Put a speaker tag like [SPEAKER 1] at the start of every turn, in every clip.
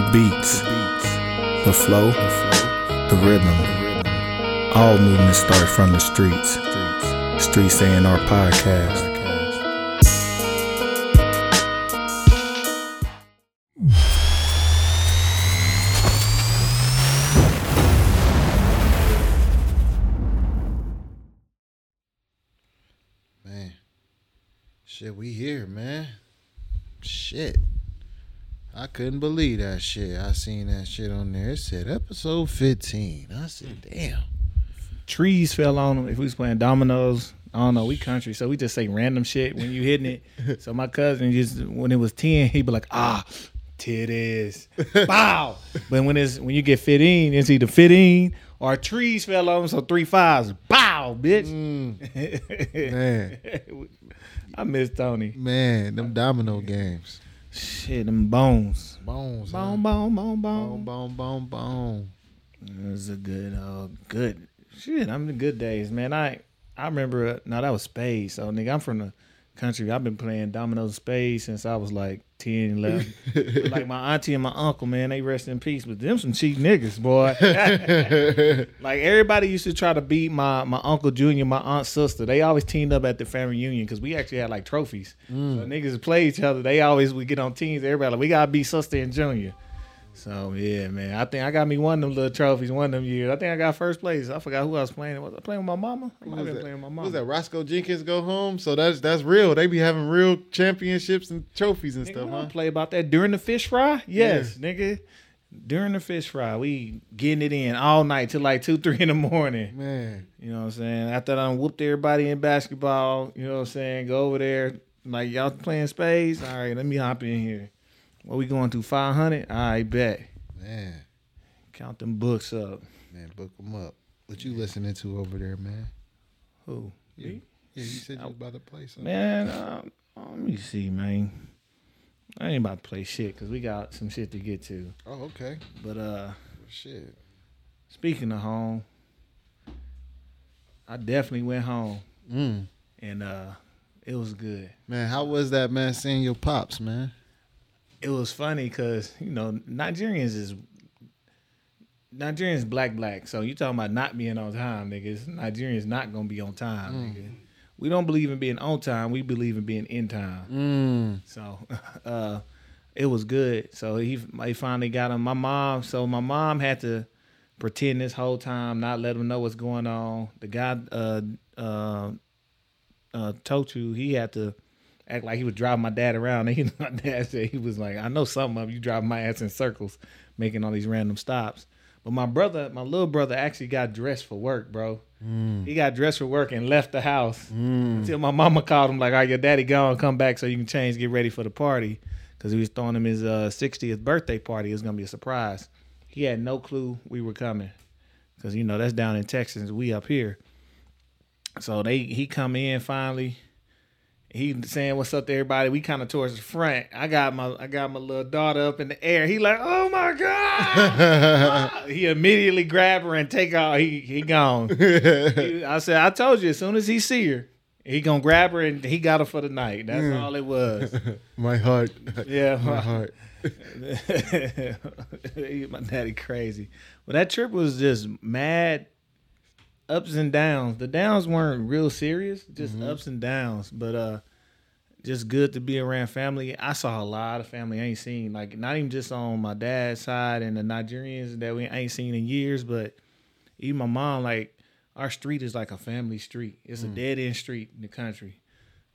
[SPEAKER 1] The beats, the flow, the rhythm. All movements start from the streets. Streets A&R podcast.
[SPEAKER 2] I couldn't believe that shit. I seen that shit on there. It said episode 15. I said, damn.
[SPEAKER 1] Trees fell on them if we was playing dominoes. I don't know, we country, so we just say random shit when you hitting it. so my cousin just when it was 10, he'd be like, ah, titties. Bow. but when it's when you get 15, it's either 15 or trees fell on them, so three fives. Bow, bitch.
[SPEAKER 2] Man.
[SPEAKER 1] I miss Tony.
[SPEAKER 2] Man, them domino games.
[SPEAKER 1] Shit, them bones.
[SPEAKER 2] Bones.
[SPEAKER 1] Bone,
[SPEAKER 2] huh?
[SPEAKER 1] bone, bone,
[SPEAKER 2] Bone,
[SPEAKER 1] bone.
[SPEAKER 2] bone, bone, bone.
[SPEAKER 1] It was a good, uh, good shit. I'm the good days, man. I I remember. Uh, no, that was spades. So nigga, I'm from the country. I've been playing dominoes spades since I was like 10, 11. Like my auntie and my uncle, man, they rest in peace. But them some cheap niggas, boy. like everybody used to try to beat my my uncle Junior, my aunt sister. They always teamed up at the family reunion because we actually had like trophies. So mm. niggas play each other. They always would get on teams. Everybody like we gotta beat sister and Junior. So yeah, man. I think I got me one of them little trophies one of them years. I think I got first place. I forgot who I was playing. Was I playing with my mama? I might have playing with my mama.
[SPEAKER 2] was that? Roscoe Jenkins go home? So that's that's real. They be having real championships and trophies and
[SPEAKER 1] Nigga,
[SPEAKER 2] stuff, huh?
[SPEAKER 1] play about that during the fish fry. Yes, nigga. During the fish fry, we getting it in all night till like two, three in the morning.
[SPEAKER 2] Man.
[SPEAKER 1] You know what I'm saying? After I whooped everybody in basketball, you know what I'm saying? Go over there, like y'all playing spades. All right, let me hop in here. What we going to? Five hundred. I bet.
[SPEAKER 2] Man.
[SPEAKER 1] Count them books up.
[SPEAKER 2] Man, book them up. What you listening to over there, man?
[SPEAKER 1] Who?
[SPEAKER 2] Yeah, yeah you said you was about to play something.
[SPEAKER 1] Man, uh, let me see, man. I ain't about to play shit because we got some shit to get to.
[SPEAKER 2] Oh, okay.
[SPEAKER 1] But uh,
[SPEAKER 2] Well, shit.
[SPEAKER 1] speaking of home, I definitely went home
[SPEAKER 2] Mm.
[SPEAKER 1] and uh, it was good.
[SPEAKER 2] Man, how was that, man, seeing your pops, man?
[SPEAKER 1] It was funny because you know Nigerians is Nigerians black black. So you talking about not being on time, niggas? Nigerians not gonna be on time, nigga. We don't believe in being on time. We believe in being in time.
[SPEAKER 2] Mm.
[SPEAKER 1] So uh it was good. So he he finally got him. My mom, so my mom had to pretend this whole time, not let him know what's going on. The guy uh uh uh Tochu, he had to act like he was driving my dad around. And he, my dad said he was like, I know something of you driving my ass in circles, making all these random stops. But my brother, my little brother actually got dressed for work, bro. He got dressed for work and left the house until my mama called him like, "All right, your daddy gone, come back so you can change, get ready for the party." Because he was throwing him his uh, 60th birthday party. It was gonna be a surprise. He had no clue we were coming, because you know that's down in Texas. We up here. So they he come in finally. He saying what's up to everybody. We kind of towards the front. I got my I got my little daughter up in the air. He like, oh my god! he immediately grab her and take off. He he gone. He- I said, I told you, as soon as he see her, he gonna grab her and he got her for the night. That's mm. all it was.
[SPEAKER 2] My heart.
[SPEAKER 1] Yeah,
[SPEAKER 2] My heart.
[SPEAKER 1] my daddy crazy. Well, that trip was just mad ups and downs. The downs weren't real serious, just mm-hmm. ups and downs. But uh, just good to be around family. I saw a lot of family I ain't seen, like not even just on my dad's side and the Nigerians that we ain't seen in years, but even my mom. Like our street is like a family street. It's a mm. dead end street in the country.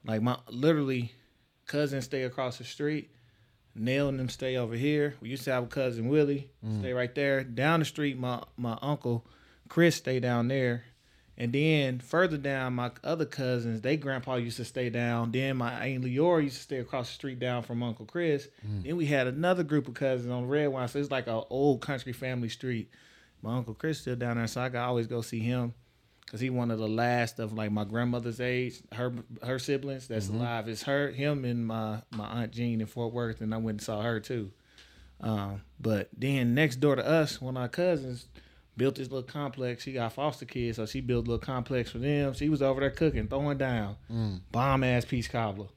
[SPEAKER 1] Like my literally cousins stay across the street. Nail and them stay over here. We used to have a cousin Willie mm. stay right there. Down the street, my my uncle Chris stay down there. And then further down, my other cousins, they grandpa used to stay down. Then my aunt Leora used to stay across the street down from Uncle Chris. Then we had another group of cousins on Red Wine. So it's like an old country family street. My Uncle Chris still down there, so I could always go see him. Cause he one of the last of like my grandmother's age, her her siblings that's alive. It's her, him, and my my aunt Jean in Fort Worth, and I went and saw her too. Um, but then next door to us, one of our cousins built this little complex. She got foster kids, so she built a little complex for them. She was over there cooking, throwing down, bomb ass peach cobbler.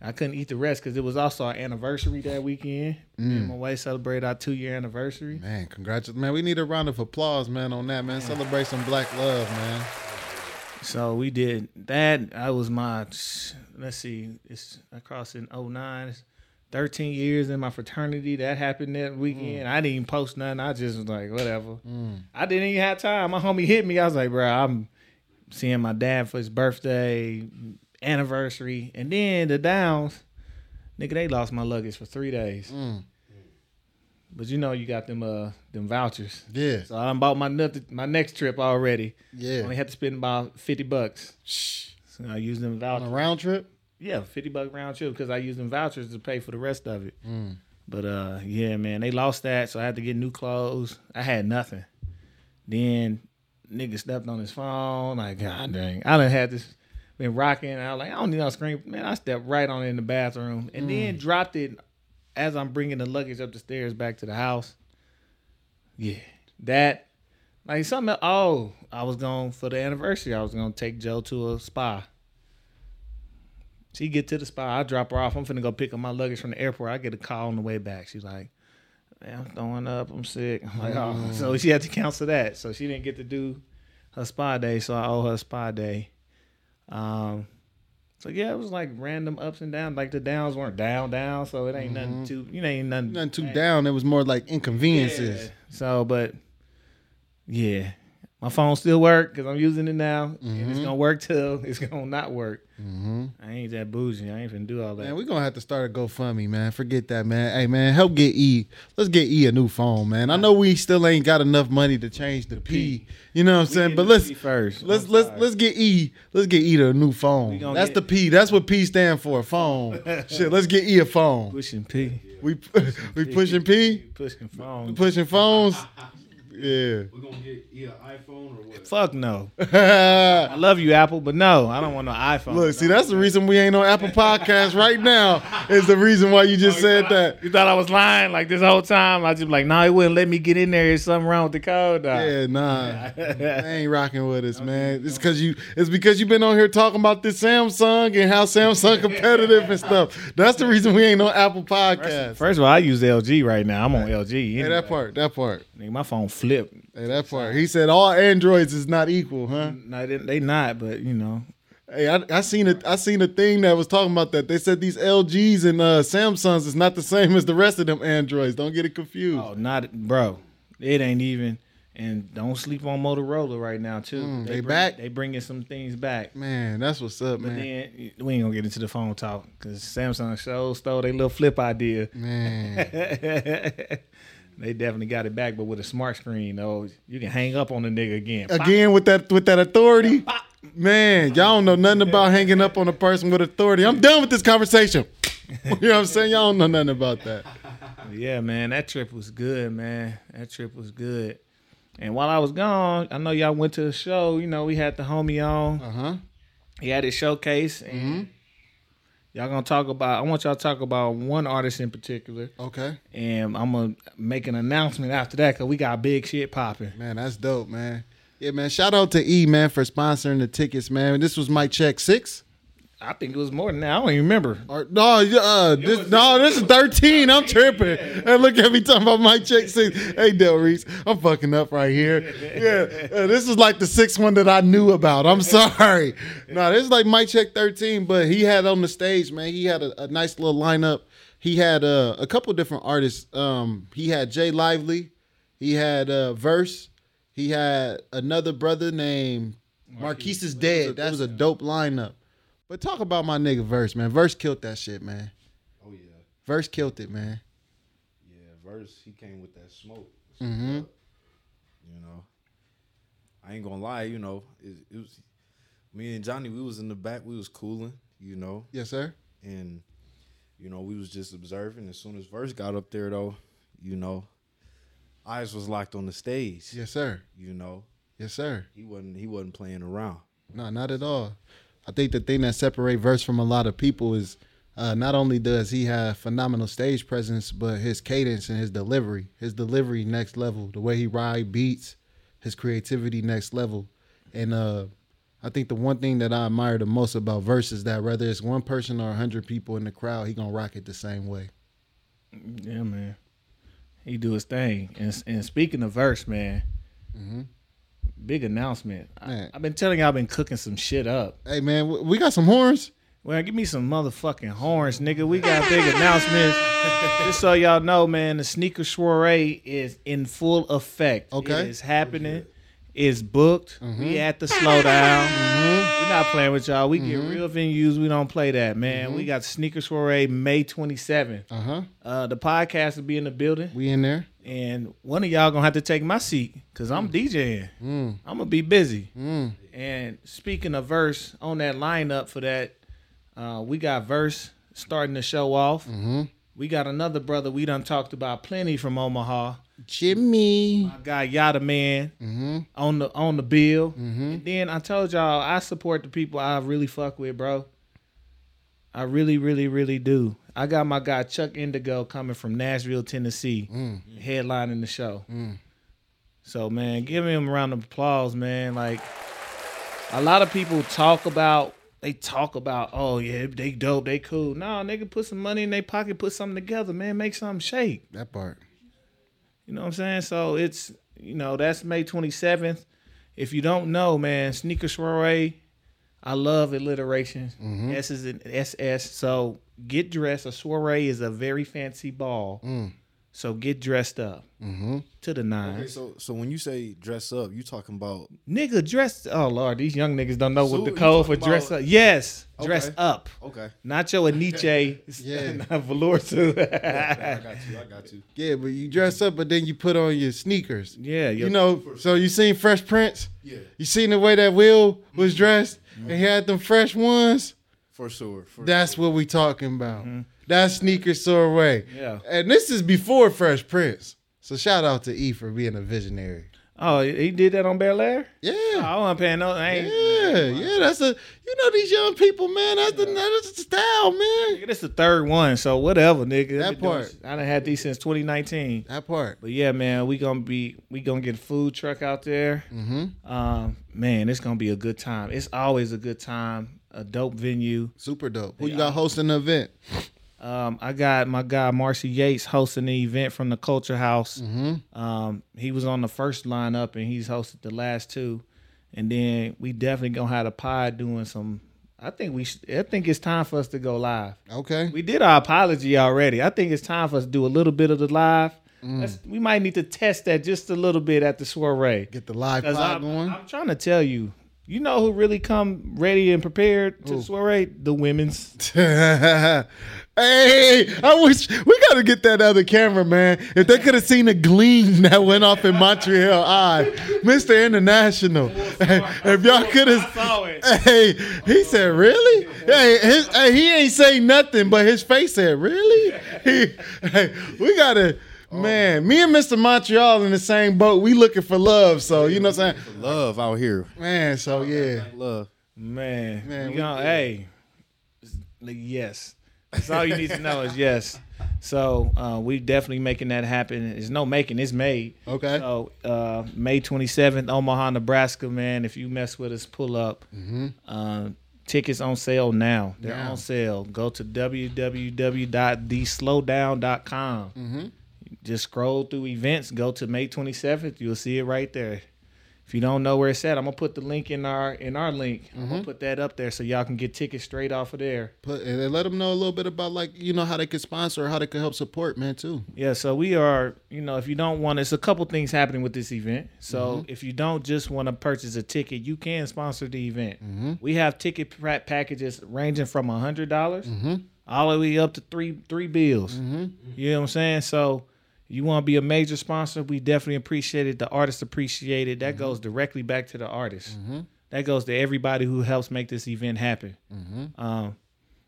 [SPEAKER 1] I couldn't eat the rest because it was also our anniversary that weekend. Me and
[SPEAKER 2] Mm.
[SPEAKER 1] my wife celebrated our two year anniversary.
[SPEAKER 2] Man, congratulations, man. We need a round of applause, man, on that, man. Celebrate some black love, man.
[SPEAKER 1] So we did that. I was my let's see, it's I crossed in 09. It's 13 years in my fraternity. That happened that weekend. I didn't even post nothing. I just was like, whatever.
[SPEAKER 2] Mm.
[SPEAKER 1] I didn't even have time. My homie hit me. I was like, bro, I'm seeing my dad for his birthday, anniversary, and then the downs. Nigga, they lost my luggage for three days.
[SPEAKER 2] Mm.
[SPEAKER 1] But you know, you got them uh them vouchers.
[SPEAKER 2] Yeah,
[SPEAKER 1] So I bought my noth- my next trip already.
[SPEAKER 2] yeah.
[SPEAKER 1] Only had to spend about fifty bucks.
[SPEAKER 2] Shh.
[SPEAKER 1] So I used them
[SPEAKER 2] On
[SPEAKER 1] vouchers.
[SPEAKER 2] a round trip?
[SPEAKER 1] Yeah, fifty buck round trip because I used them vouchers to pay for the rest of it.
[SPEAKER 2] Mm.
[SPEAKER 1] But uh, yeah, man, they lost that, so I had to get new clothes. I had nothing. Then nigga stepped on his phone. Like, god dang, I done had this been rocking. I was like, I don't need no screen. Man, I stepped right on it in the bathroom and then dropped it as I'm bringing the luggage up the stairs back to the house. Yeah, that like something. else- Oh, I was going for the anniversary. I was gonna take Joe to a spa. She get to the spa, I drop her off. I'm finna go pick up my luggage from the airport. I get a call on the way back. She's like, "Man, I'm throwing up. I'm sick." I'm like, "Oh," so she had to cancel that. So she didn't get to do her spa day. So I owe her a spa day. Um, so yeah, it was like random ups and downs. Like the downs weren't down, down. So it ain't nothing too. You know, ain't nothing.
[SPEAKER 2] Nothing too down. It was more like inconveniences.
[SPEAKER 1] Yeah. So, but yeah, my phone still work because I'm using it now, and it's gonna work till it's gonna not work.
[SPEAKER 2] Mm-hmm.
[SPEAKER 1] I ain't that bougie. I ain't finna do all that.
[SPEAKER 2] Man, we're gonna have to start a GoFundMe, man. Forget that, man. Hey man, help get E. Let's get E a new phone, man. I know we still ain't got enough money to change the P. You know what I'm saying? But let's
[SPEAKER 1] first.
[SPEAKER 2] let's let's let's get E. Let's get E to a new phone. That's
[SPEAKER 1] get-
[SPEAKER 2] the P. That's what P stand for. Phone. Shit, let's get E a phone.
[SPEAKER 1] pushing P.
[SPEAKER 2] We we pushing P.
[SPEAKER 1] Pushing phone.
[SPEAKER 2] Pushing phones. Yeah.
[SPEAKER 3] We're gonna get either iPhone or what?
[SPEAKER 1] Fuck no. I love you, Apple, but no, I don't want no iPhone.
[SPEAKER 2] Look, see, that's the reason we ain't on Apple Podcasts right now. Is the reason why you just oh, said that.
[SPEAKER 1] You thought I was lying like this whole time? I just like, no, nah, it wouldn't let me get in there. There's something wrong with the code. Nah.
[SPEAKER 2] Yeah, nah, they ain't rocking with us, man. It's because you. It's because you've been on here talking about this Samsung and how Samsung competitive and stuff. That's the reason we ain't on Apple Podcasts.
[SPEAKER 1] First of all, I use LG right now. I'm on LG.
[SPEAKER 2] Hey,
[SPEAKER 1] Anyway.
[SPEAKER 2] that part, that part,
[SPEAKER 1] Nigga, my phone flipped.
[SPEAKER 2] hey, that part. He said all Androids is not equal, huh?
[SPEAKER 1] No, they, they not, but you know.
[SPEAKER 2] Hey, I, I seen it. I seen a thing that was talking about that. They said these LGs and uh, Samsungs is not the same as the rest of them Androids. Don't get it confused.
[SPEAKER 1] Oh, not bro. It ain't even. And don't sleep on Motorola right now too.
[SPEAKER 2] Mm, they
[SPEAKER 1] bring-
[SPEAKER 2] back?
[SPEAKER 1] They bringing some things back.
[SPEAKER 2] Man, that's what's up,
[SPEAKER 1] But
[SPEAKER 2] man.
[SPEAKER 1] then we ain't gonna get into the phone talk because Samsung show stole their little flip idea.
[SPEAKER 2] Man,
[SPEAKER 1] they definitely got it back, but with a smart screen, though, you can hang up on the nigga again.
[SPEAKER 2] again with that with that authority. Man, y'all don't know nothing about hanging up on a person with authority. I'm done with this conversation. you know what I'm saying? Y'all don't know nothing about that.
[SPEAKER 1] Yeah, man, that trip was good, man. That trip was good. And while I was gone, I know y'all went to a show. You know, we had the homie on.
[SPEAKER 2] Uh huh.
[SPEAKER 1] He had his showcase, and y'all gonna talk about. I want y'all to talk about one artist in particular,
[SPEAKER 2] Okay.
[SPEAKER 1] and I'm gonna make an announcement after that because we got big shit popping.
[SPEAKER 2] Man, that's dope, man. Yeah, man. Shout out to E, man, for sponsoring the tickets, man. This was my check six.
[SPEAKER 1] I think it was more than that. I don't even remember.
[SPEAKER 2] Or no, uh, this, no, this is thirteen. I'm tripping. And look at me talking about my check six. Hey, Del Reese, I'm fucking up right here. Yeah, uh, this is like the sixth one that I knew about. I'm sorry. No, this is like my check thirteen, but he had on the stage, man. He had a, a nice little lineup. He had uh, a couple different artists. Um, he had Jay Lively. He had uh, Verse. He had another brother named Marquise is dead. That was a dope lineup. But talk about my nigga Verse, man. Verse killed that shit, man.
[SPEAKER 3] Oh yeah,
[SPEAKER 2] Verse killed it, man.
[SPEAKER 3] yeah. Verse, he came with that smoke.
[SPEAKER 2] Mm-hmm.
[SPEAKER 3] You know, I ain't gonna lie. You know, it, it was me and Johnny. We was in the back. We was cooling. You know,
[SPEAKER 2] Yes, sir.
[SPEAKER 3] and you know we was just observing. As soon as Verse got up there, though, you know, eyes was locked on the stage.
[SPEAKER 2] Yes, sir.
[SPEAKER 3] You know,
[SPEAKER 2] Yes, sir.
[SPEAKER 3] he wasn't he wasn't playing around.
[SPEAKER 2] No, not at all. I think the thing that separates Verse from a lot of people is uh, not only does he have phenomenal stage presence, but his cadence and his delivery. His delivery next level. The way he ride beats, his creativity next level. And uh, I think the one thing that I admire the most about Verse is that whether it's one person or a hundred people in the crowd, he gonna rock it the same way.
[SPEAKER 1] Yeah, man. He do his thing. And, and speaking of verse, man, big announcement. I,
[SPEAKER 2] Man.
[SPEAKER 1] I've been telling y'all I've been cooking some shit up.
[SPEAKER 2] Hey man, w- we got some horns.
[SPEAKER 1] Well, give me some motherfucking horns, nigga. We got big announcements. Just so y'all know, man, the sneaker soiree is in full effect.
[SPEAKER 2] Okay.
[SPEAKER 1] It is happening. It's booked. We mm-hmm. at the slowdown. Mm-hmm. We're not playing with y'all. We get real venues. We don't play that, man. We got sneaker soiree May 27th.
[SPEAKER 2] Uh huh.
[SPEAKER 1] Uh, the podcast will be in the building.
[SPEAKER 2] We in there.
[SPEAKER 1] And one of y'all gonna have to take my seat because I'm DJing.
[SPEAKER 2] Mm.
[SPEAKER 1] I'm gonna be busy.
[SPEAKER 2] Mm.
[SPEAKER 1] And speaking of verse, on that lineup for that, uh, we got verse starting the show off.
[SPEAKER 2] Mm-hmm.
[SPEAKER 1] We got another brother we done talked about plenty from Omaha.
[SPEAKER 2] Jimmy.
[SPEAKER 1] My guy Yada Man
[SPEAKER 2] Mm-hmm.
[SPEAKER 1] on the on the bill.
[SPEAKER 2] Mm-hmm.
[SPEAKER 1] And then I told y'all I support the people I really fuck with, bro. I really, really, really do. I got my guy Chuck Indigo coming from Nashville, Tennessee,
[SPEAKER 2] Mm.
[SPEAKER 1] headlining the show.
[SPEAKER 2] Mm.
[SPEAKER 1] So man, give him a round of applause, man. Like a lot of people talk about they talk about, oh yeah, they dope, they cool. No, nigga, put some money in their pocket, put something together, man. Make something shake.
[SPEAKER 2] That part.
[SPEAKER 1] You know what I'm saying? So it's you know that's May 27th. If you don't know, man, sneaker soiree. I love alliteration. S is an SS. So get dressed. A soiree is a very fancy ball.
[SPEAKER 2] Mm.
[SPEAKER 1] So get dressed up
[SPEAKER 2] Mm-hmm.
[SPEAKER 1] to the nine.
[SPEAKER 3] Okay, so so when you say dress up, you talking about
[SPEAKER 1] Nigga, dress. Oh lord, these young niggas don't know what the code for dress
[SPEAKER 3] about-
[SPEAKER 1] up. Yes, dress up.
[SPEAKER 3] okay?
[SPEAKER 1] Nacho and Nietzsche.
[SPEAKER 2] Yeah.
[SPEAKER 1] not velour suit.
[SPEAKER 3] I got you. I got you.
[SPEAKER 2] Yeah, but you dress up, but then you put on your sneakers.
[SPEAKER 1] yeah,
[SPEAKER 2] You know, so you seen Fresh Prince?
[SPEAKER 3] Yeah,
[SPEAKER 2] You seen the way that Will was dressed, and he had them fresh ones.
[SPEAKER 3] for sure. For
[SPEAKER 2] That's what we talking about. That's sneaker soiree.
[SPEAKER 1] Yeah.
[SPEAKER 2] And this is before Fresh Prince. So shout out to E for being a visionary.
[SPEAKER 1] Oh, he did that on Bel Air.
[SPEAKER 2] Yeah.
[SPEAKER 1] I wasn't paying no. I ain't.
[SPEAKER 2] Yeah, yeah, that's a you know these young people, man. That's the that's the style, man.
[SPEAKER 1] Nigga, this the third one, so whatever, nigga.
[SPEAKER 2] That
[SPEAKER 1] I've doing-
[SPEAKER 2] part.
[SPEAKER 1] I done had these since 2019.
[SPEAKER 2] That part.
[SPEAKER 1] But yeah, man, we gonna be we gonna get a food truck out there.
[SPEAKER 2] Mm-hmm.
[SPEAKER 1] Um, man, it's gonna be a good time. It's always a good time. A dope venue.
[SPEAKER 2] Super dope. Who you got hosting the event?
[SPEAKER 1] Um, I got my guy Marcy Yates hosting the event from the Culture House.
[SPEAKER 2] Mm-hmm.
[SPEAKER 1] Um, he was on the first lineup and he's hosted the last two, and then we definitely gonna have a pod doing some. I think we. Should, I think it's time for us to go live.
[SPEAKER 2] Okay.
[SPEAKER 1] We did our apology already. I think it's time for us to do a little bit of the live. Let's- we might need to test that just a little bit at the soiree.
[SPEAKER 2] Get the live pod
[SPEAKER 1] I'm,
[SPEAKER 2] going.
[SPEAKER 1] I'm trying to tell you, you know who really come ready and prepared to the soiree? The women's.
[SPEAKER 2] hey, I wish we got to get that other camera, man. If they could have seen the gleam that went off in Montreal, eye, Mr. International. if y'all could have.
[SPEAKER 1] saw it.
[SPEAKER 2] Hey, he said, "Really?" Hey, his, hey, he ain't say nothing, but his face said, "Really?" He, hey, we gotta, oh. man. Me and Mr. Montreal in the same boat. We looking for love, so you know what I'm saying,
[SPEAKER 3] love out here.
[SPEAKER 2] man. So yeah,
[SPEAKER 3] Love.
[SPEAKER 1] Man,
[SPEAKER 2] Man,
[SPEAKER 1] we
[SPEAKER 2] we
[SPEAKER 1] gonna, hey, like, yes. That's all you need to know is yes. So uh, we definitely making that happen. There's no making, it's made.
[SPEAKER 2] okay.
[SPEAKER 1] So uh, May 27th, Omaha, Nebraska, man. If you mess with us, pull up.
[SPEAKER 2] hmm
[SPEAKER 1] Uh, tickets on sale now. They're
[SPEAKER 2] Now.
[SPEAKER 1] on sale. Go to www.theslowdown.com.
[SPEAKER 2] hmm
[SPEAKER 1] Just scroll through events. Go to May 27th. You'll see it right there. If you don't know where it's at, I'm gonna put the link in our in our link. I'm gonna mm-hmm. put that up there so y'all can get tickets straight off of there.
[SPEAKER 2] Put and let them know a little bit about like you know how they could sponsor, or how they could help support, man. Too.
[SPEAKER 1] Yeah, so we are, you know, if you don't want, it's a couple things happening with this event. So mm-hmm. if you don't just want to purchase a ticket, you can sponsor the event. Mm-hmm. We have ticket packages ranging from a hundred dollars all the way up to three three bills. You know what I'm saying? So you want to be a major sponsor, we definitely appreciate it. The artists appreciate it. That goes directly back to the artists. That goes to everybody who helps make this event happen. Um,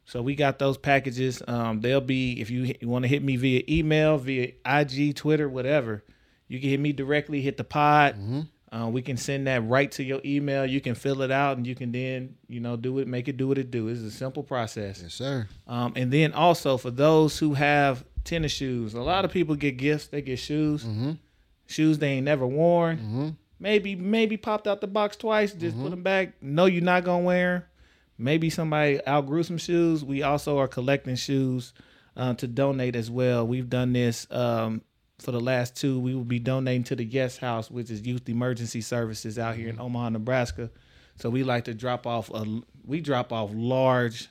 [SPEAKER 1] so we got those packages. Um, they'll be if you, want to hit me via email, via IG, Twitter, whatever. You can hit me directly. Hit the pod. Uh, we can send that right to your email. You can fill it out, and you can then you know do it, make it do what it do. It's a simple process.
[SPEAKER 2] Yes, sir.
[SPEAKER 1] Um, and then also for those who have tennis shoes, a lot of people get gifts. They get shoes,
[SPEAKER 2] Mm-hmm.
[SPEAKER 1] shoes they ain't never worn.
[SPEAKER 2] Mm-hmm.
[SPEAKER 1] maybe maybe popped out the box twice, just
[SPEAKER 2] Mm-hmm.
[SPEAKER 1] put them back. No, you're not gonna wear. Maybe somebody outgrew some shoes. We also are collecting shoes uh, to donate as well. We've done this um, for the last two. We will be donating to the Guest House, which is Youth Emergency Services out here in Omaha, Nebraska. So we like to drop off a we drop off large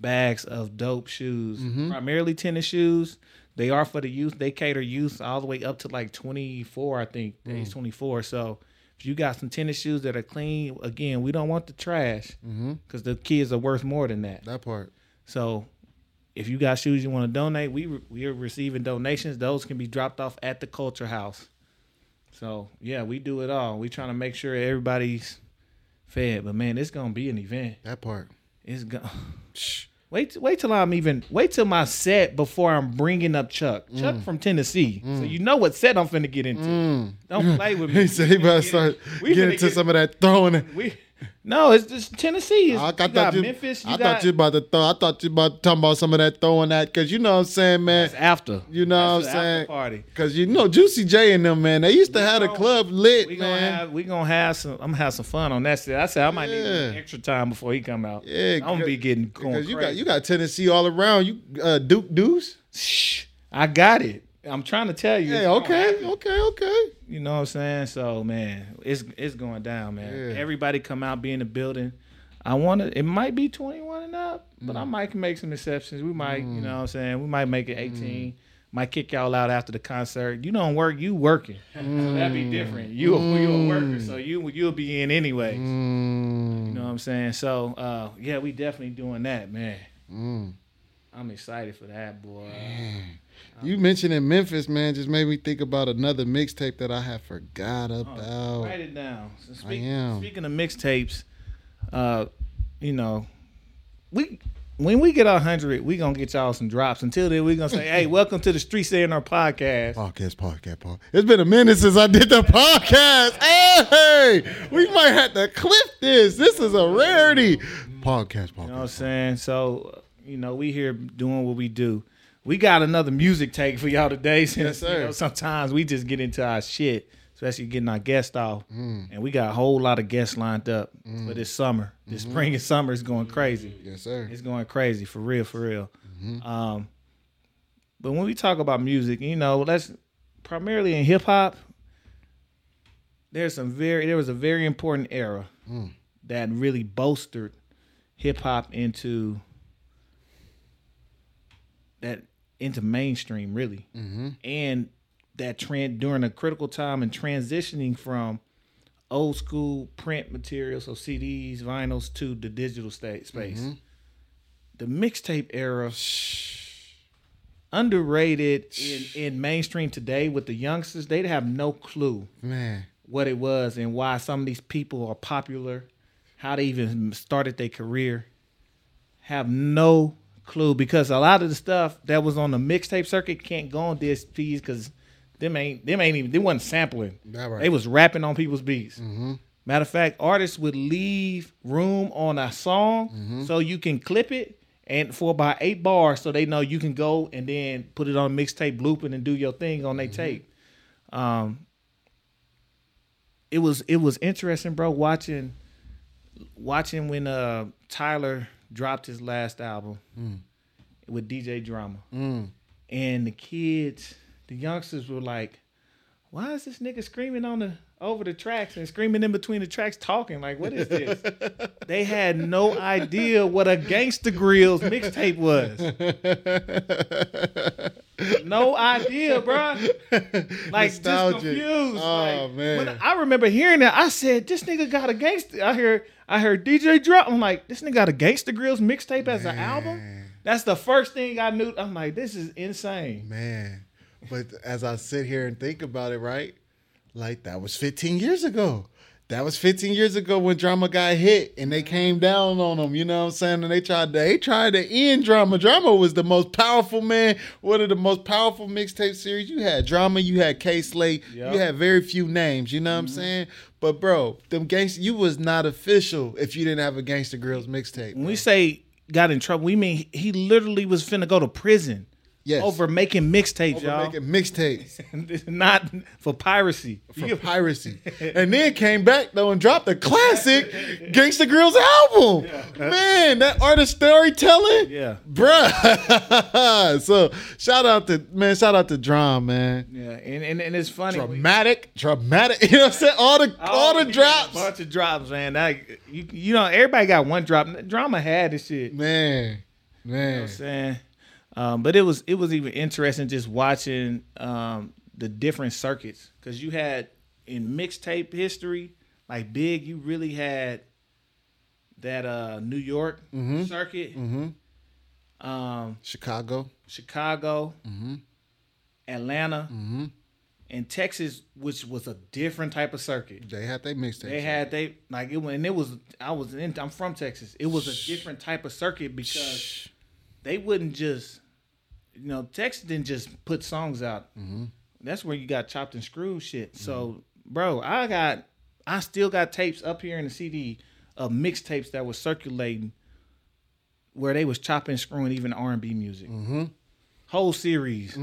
[SPEAKER 1] bags of dope shoes, mm-hmm. primarily tennis shoes. They are for the youth. They cater youth all the way up to like 24, I think. Age mm. 24. So if you got some tennis shoes that are clean, again, we don't want the trash mm-hmm. because the kids are worth more than that.
[SPEAKER 2] That part.
[SPEAKER 1] So if you got shoes you want to donate, we re- we are receiving donations. Those can be dropped off at the Culture House. So yeah, we do it all. We trying to make sure everybody's fed. But man, it's gonna be an event.
[SPEAKER 2] That part.
[SPEAKER 1] It's gonna wait. Wait till I'm even. Wait till my set before I'm bringing up Chuck.
[SPEAKER 2] Mm.
[SPEAKER 1] Chuck from Tennessee. So you know what set I'm finna get into. Don't play with me.
[SPEAKER 2] He said he about to start
[SPEAKER 1] we
[SPEAKER 2] getting
[SPEAKER 1] finna
[SPEAKER 2] into
[SPEAKER 1] get-
[SPEAKER 2] some of that throwing.
[SPEAKER 1] We no, it's just Tennessee. It's,
[SPEAKER 2] I, I
[SPEAKER 1] you
[SPEAKER 2] thought
[SPEAKER 1] got
[SPEAKER 2] you,
[SPEAKER 1] Memphis. You
[SPEAKER 2] I
[SPEAKER 1] got
[SPEAKER 2] thought you about to throw. I thought you about to talk about some of that throwing that because you know what I'm saying, man.
[SPEAKER 1] That's after.
[SPEAKER 2] You know
[SPEAKER 1] That's
[SPEAKER 2] what I'm saying?
[SPEAKER 1] Party.
[SPEAKER 2] Because you know Juicy J and them man, they used to
[SPEAKER 1] We
[SPEAKER 2] have the club lit,
[SPEAKER 1] We gonna have we gonna have some. I'm gonna have some fun on that. set. I said I might need extra time before he come out.
[SPEAKER 2] yeah,
[SPEAKER 1] I'm gonna be getting going
[SPEAKER 2] because you got you got Tennessee all around. You uh, Duke Deuce.
[SPEAKER 1] Shh, I got it. I'm trying to tell you.
[SPEAKER 2] Yeah, okay, okay, okay.
[SPEAKER 1] You know what I'm saying? So man, it's it's going down, man.
[SPEAKER 2] Yeah.
[SPEAKER 1] Everybody come out, be in the building. I want to. It might be 21 and up, but I
[SPEAKER 2] Mm.
[SPEAKER 1] might make some exceptions. We might, you know what I'm saying? We might make it 18. Might kick y'all out after the concert. You don't work, you working. So that'd be different. You you a worker, so you you'll be in anyways.
[SPEAKER 2] Mm,
[SPEAKER 1] You know what I'm saying? So uh, yeah, we definitely doing that, man.
[SPEAKER 2] mm.
[SPEAKER 1] I'm excited for that, boy.
[SPEAKER 2] You mentioning Memphis, man, just made me think about another mixtape that I had forgot about.
[SPEAKER 1] Write it down. So speak-
[SPEAKER 2] am.
[SPEAKER 1] Speaking of mixtapes, uh, you know, we when we get our hundred, we gonna get y'all some drops. Until then, we gonna say, "Hey, welcome to the Streets A&R podcast."
[SPEAKER 2] Podcast, podcast, podcast. It's been a minute since I did the podcast. Hey, we might have to clip this. This is a rarity. Podcast, podcast.
[SPEAKER 1] You know what I'm saying? So, you know, we here doing what we do. We got another music take for y'all today. Since
[SPEAKER 2] Yes, sir.
[SPEAKER 1] You know, sometimes we just get into our shit, especially getting our guests off,
[SPEAKER 2] Mm.
[SPEAKER 1] and we got a whole lot of guests lined up for this summer. This
[SPEAKER 2] Mm-hmm.
[SPEAKER 1] spring and summer is going crazy.
[SPEAKER 2] Yes, sir.
[SPEAKER 1] It's going crazy for real, for real.
[SPEAKER 2] Mm-hmm.
[SPEAKER 1] Um, but when we talk about music, you know, let's primarily in hip hop. There's some very there was a very important era
[SPEAKER 2] Mm.
[SPEAKER 1] that really bolstered hip hop into that into mainstream really,
[SPEAKER 2] Mm-hmm.
[SPEAKER 1] and that trend during a critical time and transitioning from old school print material, so CDs, vinyls, to the digital state space.
[SPEAKER 2] Mm-hmm.
[SPEAKER 1] The mixtape era, underrated in, in mainstream today with the youngsters, they'd have no clue
[SPEAKER 2] Man,
[SPEAKER 1] what it was and why some of these people are popular, how they even started their career. Have no clue because a lot of the stuff that was on the mixtape circuit can't go on DSPs because them ain't them ain't even they wasn't sampling.
[SPEAKER 2] Right.
[SPEAKER 1] They was rapping on people's beats. Matter of fact, artists would leave room on a song so you can clip it and for about eight bars so they know you can go and then put it on a mixtape looping and do your thing on their tape. Um, it was it was interesting, bro, watching watching when uh Tyler dropped his last album with DJ Drama.
[SPEAKER 2] mm.
[SPEAKER 1] And the kids, the youngsters were like, Why is this nigga screaming on the over the tracks and screaming in between the tracks talking? Like, what is this? they had no idea what a Gangsta Grillz mixtape was. No idea, bro. Like just confused.
[SPEAKER 2] Oh,
[SPEAKER 1] Like,
[SPEAKER 2] man.
[SPEAKER 1] when I remember hearing that. I said, "This nigga got a gangster." I heard, I heard DJ drop. I'm like, "This nigga got a Gangsta Grillz mixtape as an album." That's the first thing I knew. I'm like, "This is insane."
[SPEAKER 2] Man, but as I sit here and think about it, right? Like that was 15 years ago. That was 15 years ago when drama got hit and they mm-hmm. came down on them. You know what I'm saying? And they tried to they tried to end drama. Drama was the most powerful man. One of the most powerful mixtape series. You had drama. You had Kay Slay.
[SPEAKER 1] Yep.
[SPEAKER 2] You had very few names. You know what I'm mm-hmm. saying? But bro, them gangster, you was not official if you didn't have a Gangsta Grillz mixtape.
[SPEAKER 1] When we say got in trouble, we mean he literally was finna go to prison
[SPEAKER 2] Yes.
[SPEAKER 1] over making mixtapes,
[SPEAKER 2] Over
[SPEAKER 1] y'all.
[SPEAKER 2] making mixtapes
[SPEAKER 1] Not for piracy.
[SPEAKER 2] for piracy, and then came back though and dropped the classic Gangsta Grillz album. Man, that artist storytelling,
[SPEAKER 1] Yeah.
[SPEAKER 2] bruh. so shout out to man, shout out to Drum, man.
[SPEAKER 1] Yeah, and, and, and it's funny.
[SPEAKER 2] Dramatic, dramatic. You know what I'm saying? All the oh, all the
[SPEAKER 1] yeah,
[SPEAKER 2] drops,
[SPEAKER 1] bunch of drops, man. That, you, you know, everybody got one drop. Drama had this shit. You know
[SPEAKER 2] man,
[SPEAKER 1] what
[SPEAKER 2] man.
[SPEAKER 1] I'm saying? Um, but it was it was even interesting just watching um, the different circuits because you had in mixtape history, like Big, you really had that uh, New York circuit,
[SPEAKER 2] Mm-hmm.
[SPEAKER 1] um,
[SPEAKER 2] Chicago.
[SPEAKER 1] Chicago,
[SPEAKER 2] Mm-hmm.
[SPEAKER 1] Atlanta,
[SPEAKER 2] Mm-hmm.
[SPEAKER 1] and Texas, which was a different type of circuit.
[SPEAKER 2] They had their mixtape.
[SPEAKER 1] They had they like it, and it was I was in I'm from Texas. It was a different type of circuit because they wouldn't just you know Texas didn't just put songs out. Mm-hmm. That's where you got chopped and screwed shit. So mm-hmm. bro, I got I still got tapes up here in the CD of mixtapes that was circulating where they was chopping and screwing even R and B music. Mm-hmm. Whole series.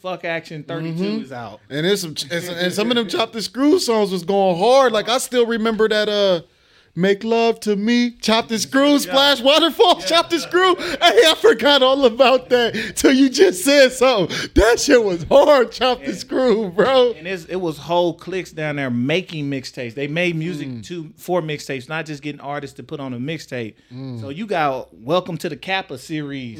[SPEAKER 1] Fuck Action 32 is out.
[SPEAKER 2] And there's some and some, of them chopped and screw songs was going hard. Like I still remember that uh Make love to me, chop the screw, splash waterfall, chop the screw. Hey, I forgot all about that till you just said something. That shit was hard, chop the screw, bro.
[SPEAKER 1] And it's, it was whole cliques down there making mixtapes. They made music
[SPEAKER 2] Mm.
[SPEAKER 1] to for mixtapes, not just getting artists to put on a mixtape.
[SPEAKER 2] Mm.
[SPEAKER 1] So you got Welcome to the Kappa series.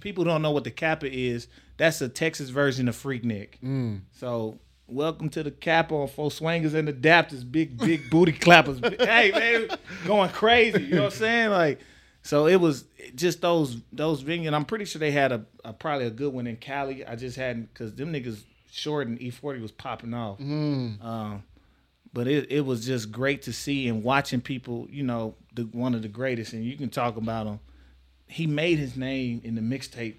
[SPEAKER 1] People don't know what the Kappa is. That's a Texas version of Freaknik.
[SPEAKER 2] Mm.
[SPEAKER 1] So Welcome to the Kappa on Four Swangers and Adapters, big big booty clappers. hey man, going crazy. You know what I'm saying? Like, so it was just those those venues. I'm pretty sure they had a, a probably a good one in Cali. I just hadn't because them niggas short and E40 was popping off. Um, but it, it was just great to see and watching people, you know, the one of the greatest, and you can talk about him. He made his name in the mixtapes,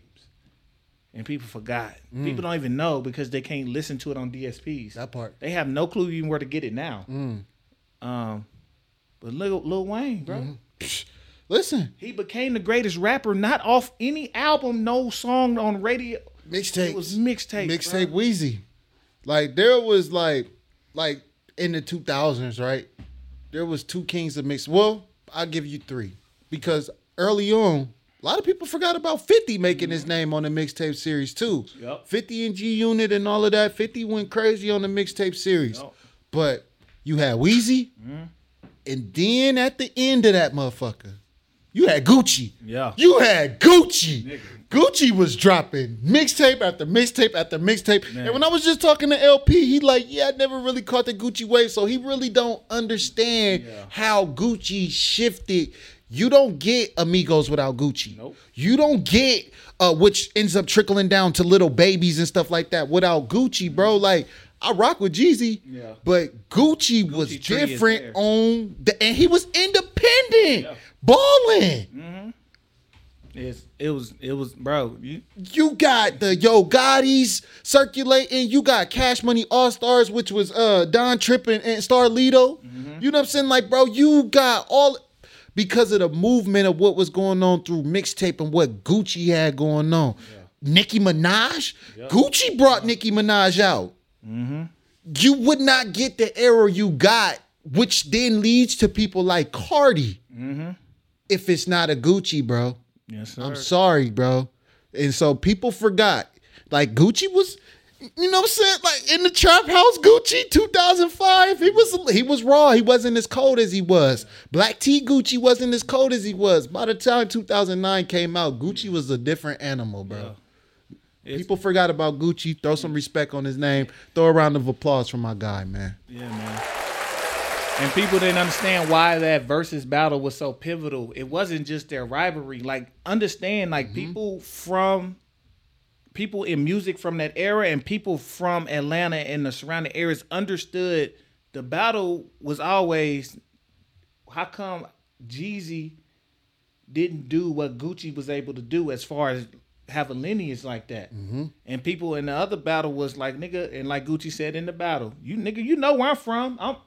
[SPEAKER 1] and people forgot. Mm. People don't even know because they can't listen to it on DSPs.
[SPEAKER 2] That part.
[SPEAKER 1] They have no clue even where to get it now. Mm. Um, but Lil, Lil Wayne, bro, mm-hmm.
[SPEAKER 2] Listen,
[SPEAKER 1] he became the greatest rapper not off any album, no song on radio.
[SPEAKER 2] mixtape.
[SPEAKER 1] It was mixtape,
[SPEAKER 2] mixtape. Weezy. Like there was like like in the two thousands, right? There was two kings of mix. Well, I'll give you three because early on, a lot of people forgot about Fifty making his name on the mixtape series too.
[SPEAKER 1] Yup.
[SPEAKER 2] Fifty and G Unit and all of that. Fifty went crazy on the mixtape series,
[SPEAKER 1] Yup.
[SPEAKER 2] but you had Weezy, mm. and then at the end of that motherfucker, you had Gucci.
[SPEAKER 1] Yeah.
[SPEAKER 2] You had Gucci. Gucci was dropping mixtape after mixtape after mixtape. And when I was just talking to LP, he like, yeah, I never really caught the Gucci wave, so he really don't understand
[SPEAKER 1] Yeah.
[SPEAKER 2] how Gucci shifted. You don't get Amigos without Gucci.
[SPEAKER 1] Nope.
[SPEAKER 2] You don't get uh which ends up trickling down to little babies and stuff like that without Gucci, bro. Like I rock with Jeezy,
[SPEAKER 1] Yeah.
[SPEAKER 2] but Gucci, was
[SPEAKER 1] Gucci is
[SPEAKER 2] different on the and he was independent,
[SPEAKER 1] Yeah.
[SPEAKER 2] balling.
[SPEAKER 1] It's, it was it was bro. You,
[SPEAKER 2] You got the Yo Gotti's circulating. You got Cash Money All Stars, which was uh Don Trippin and Starlito. You know what I'm saying? Like, bro, you got all because of the movement of what was going on through mixtape and what Gucci had going on. Nicki Minaj, Gucci brought Nicki Minaj out. Mm-hmm. You would not get the error you got, which then leads to people like Cardi. Mm-hmm. If it's not a Gucci, bro.
[SPEAKER 1] yes sir.
[SPEAKER 2] I'm sorry, bro. And so people forgot. Like Gucci was, you know what I'm saying? Like in the trap house, Gucci 2005. He was he was raw. He wasn't as cold as he was. Black T Gucci wasn't as cold as he was. By the time 2009 came out, Gucci was a different animal, bro.
[SPEAKER 1] It's-
[SPEAKER 2] People forgot about Gucci. Throw some respect on his name. Throw a round of applause for my guy, man.
[SPEAKER 1] Yeah, man. And people didn't understand why that Verzuz battle was so pivotal. It wasn't just their rivalry. Like, understand, like mm-hmm. people from people in music from that era and people from Atlanta and the surrounding areas understood the battle was always how come Jeezy didn't do what Gucci was able to do as far as have a lineage like that. Mm-hmm. And people in the other battle was like, nigga, and like Gucci said in the battle, you nigga, you know where I'm from. I'm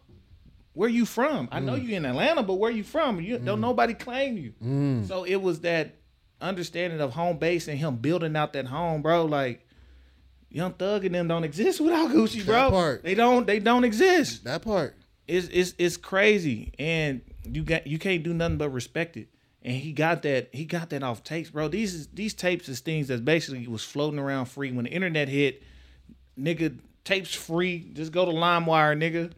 [SPEAKER 1] where you from? I know mm. you in Atlanta, but where you from? You don't mm. nobody claim you. Mm. So it was that understanding of home base and him building out that home, bro. Like Young Thug and them don't exist without Gucci, bro.
[SPEAKER 2] That part.
[SPEAKER 1] They don't. They don't exist.
[SPEAKER 2] That part.
[SPEAKER 1] It's it's it's crazy, and you got you can't do nothing but respect it. And he got that he got that off tapes, bro. These is these tapes is things that basically was floating around free when the internet hit. Nigga, tapes free. Just go to LimeWire, nigga.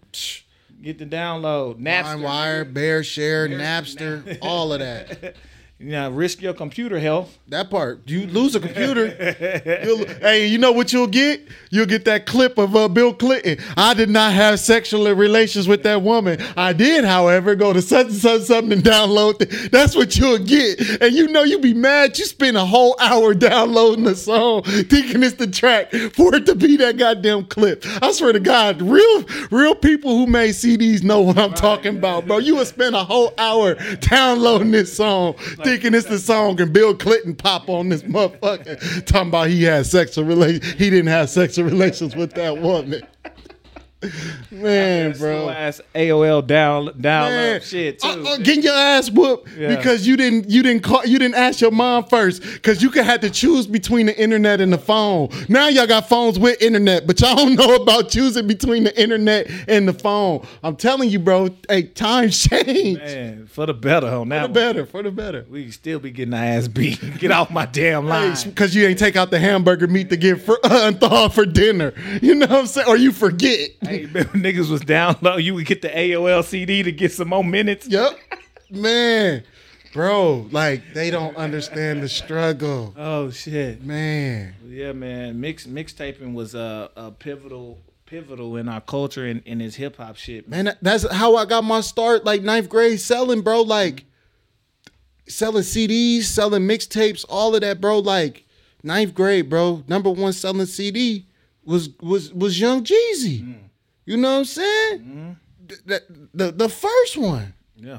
[SPEAKER 1] Get the download. Napster.
[SPEAKER 2] LimeWire, BearShare, Napster, all of that.
[SPEAKER 1] You know, risk your computer health.
[SPEAKER 2] That part. You lose a computer. hey, you know what you'll get? You'll get that clip of uh, Bill Clinton. I did not have sexual relations with that woman. I did, however, go to such and such something and download. it. That's what you'll get. And you know you be mad. You spend a whole hour downloading the song, thinking it's the track for it to be that goddamn clip. I swear to God, real real people who made CDs know what I'm talking about, bro. You would spend a whole hour downloading this song, thinking it's the song, and Bill Clinton pop on this motherfucker talking about he had sexual relations. He didn't have sexual relations with that woman. Man, bro.
[SPEAKER 1] ass AOL down down
[SPEAKER 2] Man,
[SPEAKER 1] shit too.
[SPEAKER 2] uh, uh, getting your ass whooped
[SPEAKER 1] Yeah.
[SPEAKER 2] because you didn't you didn't call you didn't ask your mom first because you could have to choose between the internet and the phone. Now y'all got phones with internet, but y'all don't know about choosing between the internet and the phone. I'm telling you, bro. Hey, times change
[SPEAKER 1] Man, for the better on that.
[SPEAKER 2] for
[SPEAKER 1] the
[SPEAKER 2] better, for the better.
[SPEAKER 1] We still be getting our ass beat. Get off my damn line.
[SPEAKER 2] Because you ain't take out the hamburger meat to get for, unthawed for dinner. You know what I'm saying? Or you forget.
[SPEAKER 1] Hey, niggas was down low. You would get the AOL CD to get some more minutes.
[SPEAKER 2] Yep. Man, bro, like they don't understand the struggle.
[SPEAKER 1] Oh shit.
[SPEAKER 2] Man.
[SPEAKER 1] Yeah, man. Mix mixtaping was a, a pivotal pivotal in our culture and in his hip hop shit. Man.
[SPEAKER 2] Man, that's how I got my start, like ninth grade selling, bro. Like selling CDs, selling mixtapes, all of that, bro. Like ninth grade, bro. Number one selling CD was was was Young Jeezy. Mm. You know what I'm saying? Th- that- the the first one,
[SPEAKER 1] Yeah.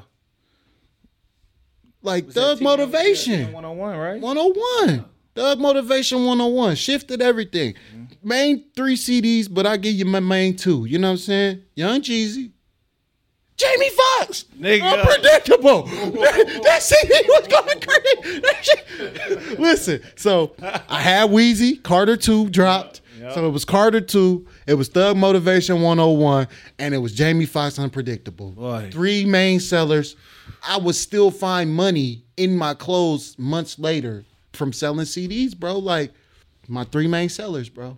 [SPEAKER 2] like Thug Motivation.
[SPEAKER 1] One on one, right?
[SPEAKER 2] 101. Thug Motivation 101. Shifted everything. Main three CDs, but I give you my main two. You know what I'm saying? Young Jeezy. Jamie Foxx.
[SPEAKER 1] Nigga.
[SPEAKER 2] Unpredictable. that, that CD was going crazy. Listen, so I had Weezy, Carter 2 dropped.
[SPEAKER 1] Yep.
[SPEAKER 2] So it was Carter 2, it was Thug Motivation 101, and it was Jamie Foxx Unpredictable.
[SPEAKER 1] Boy.
[SPEAKER 2] Three main sellers. I would still find money in my clothes months later from selling CDs, bro. Like my three main sellers, bro.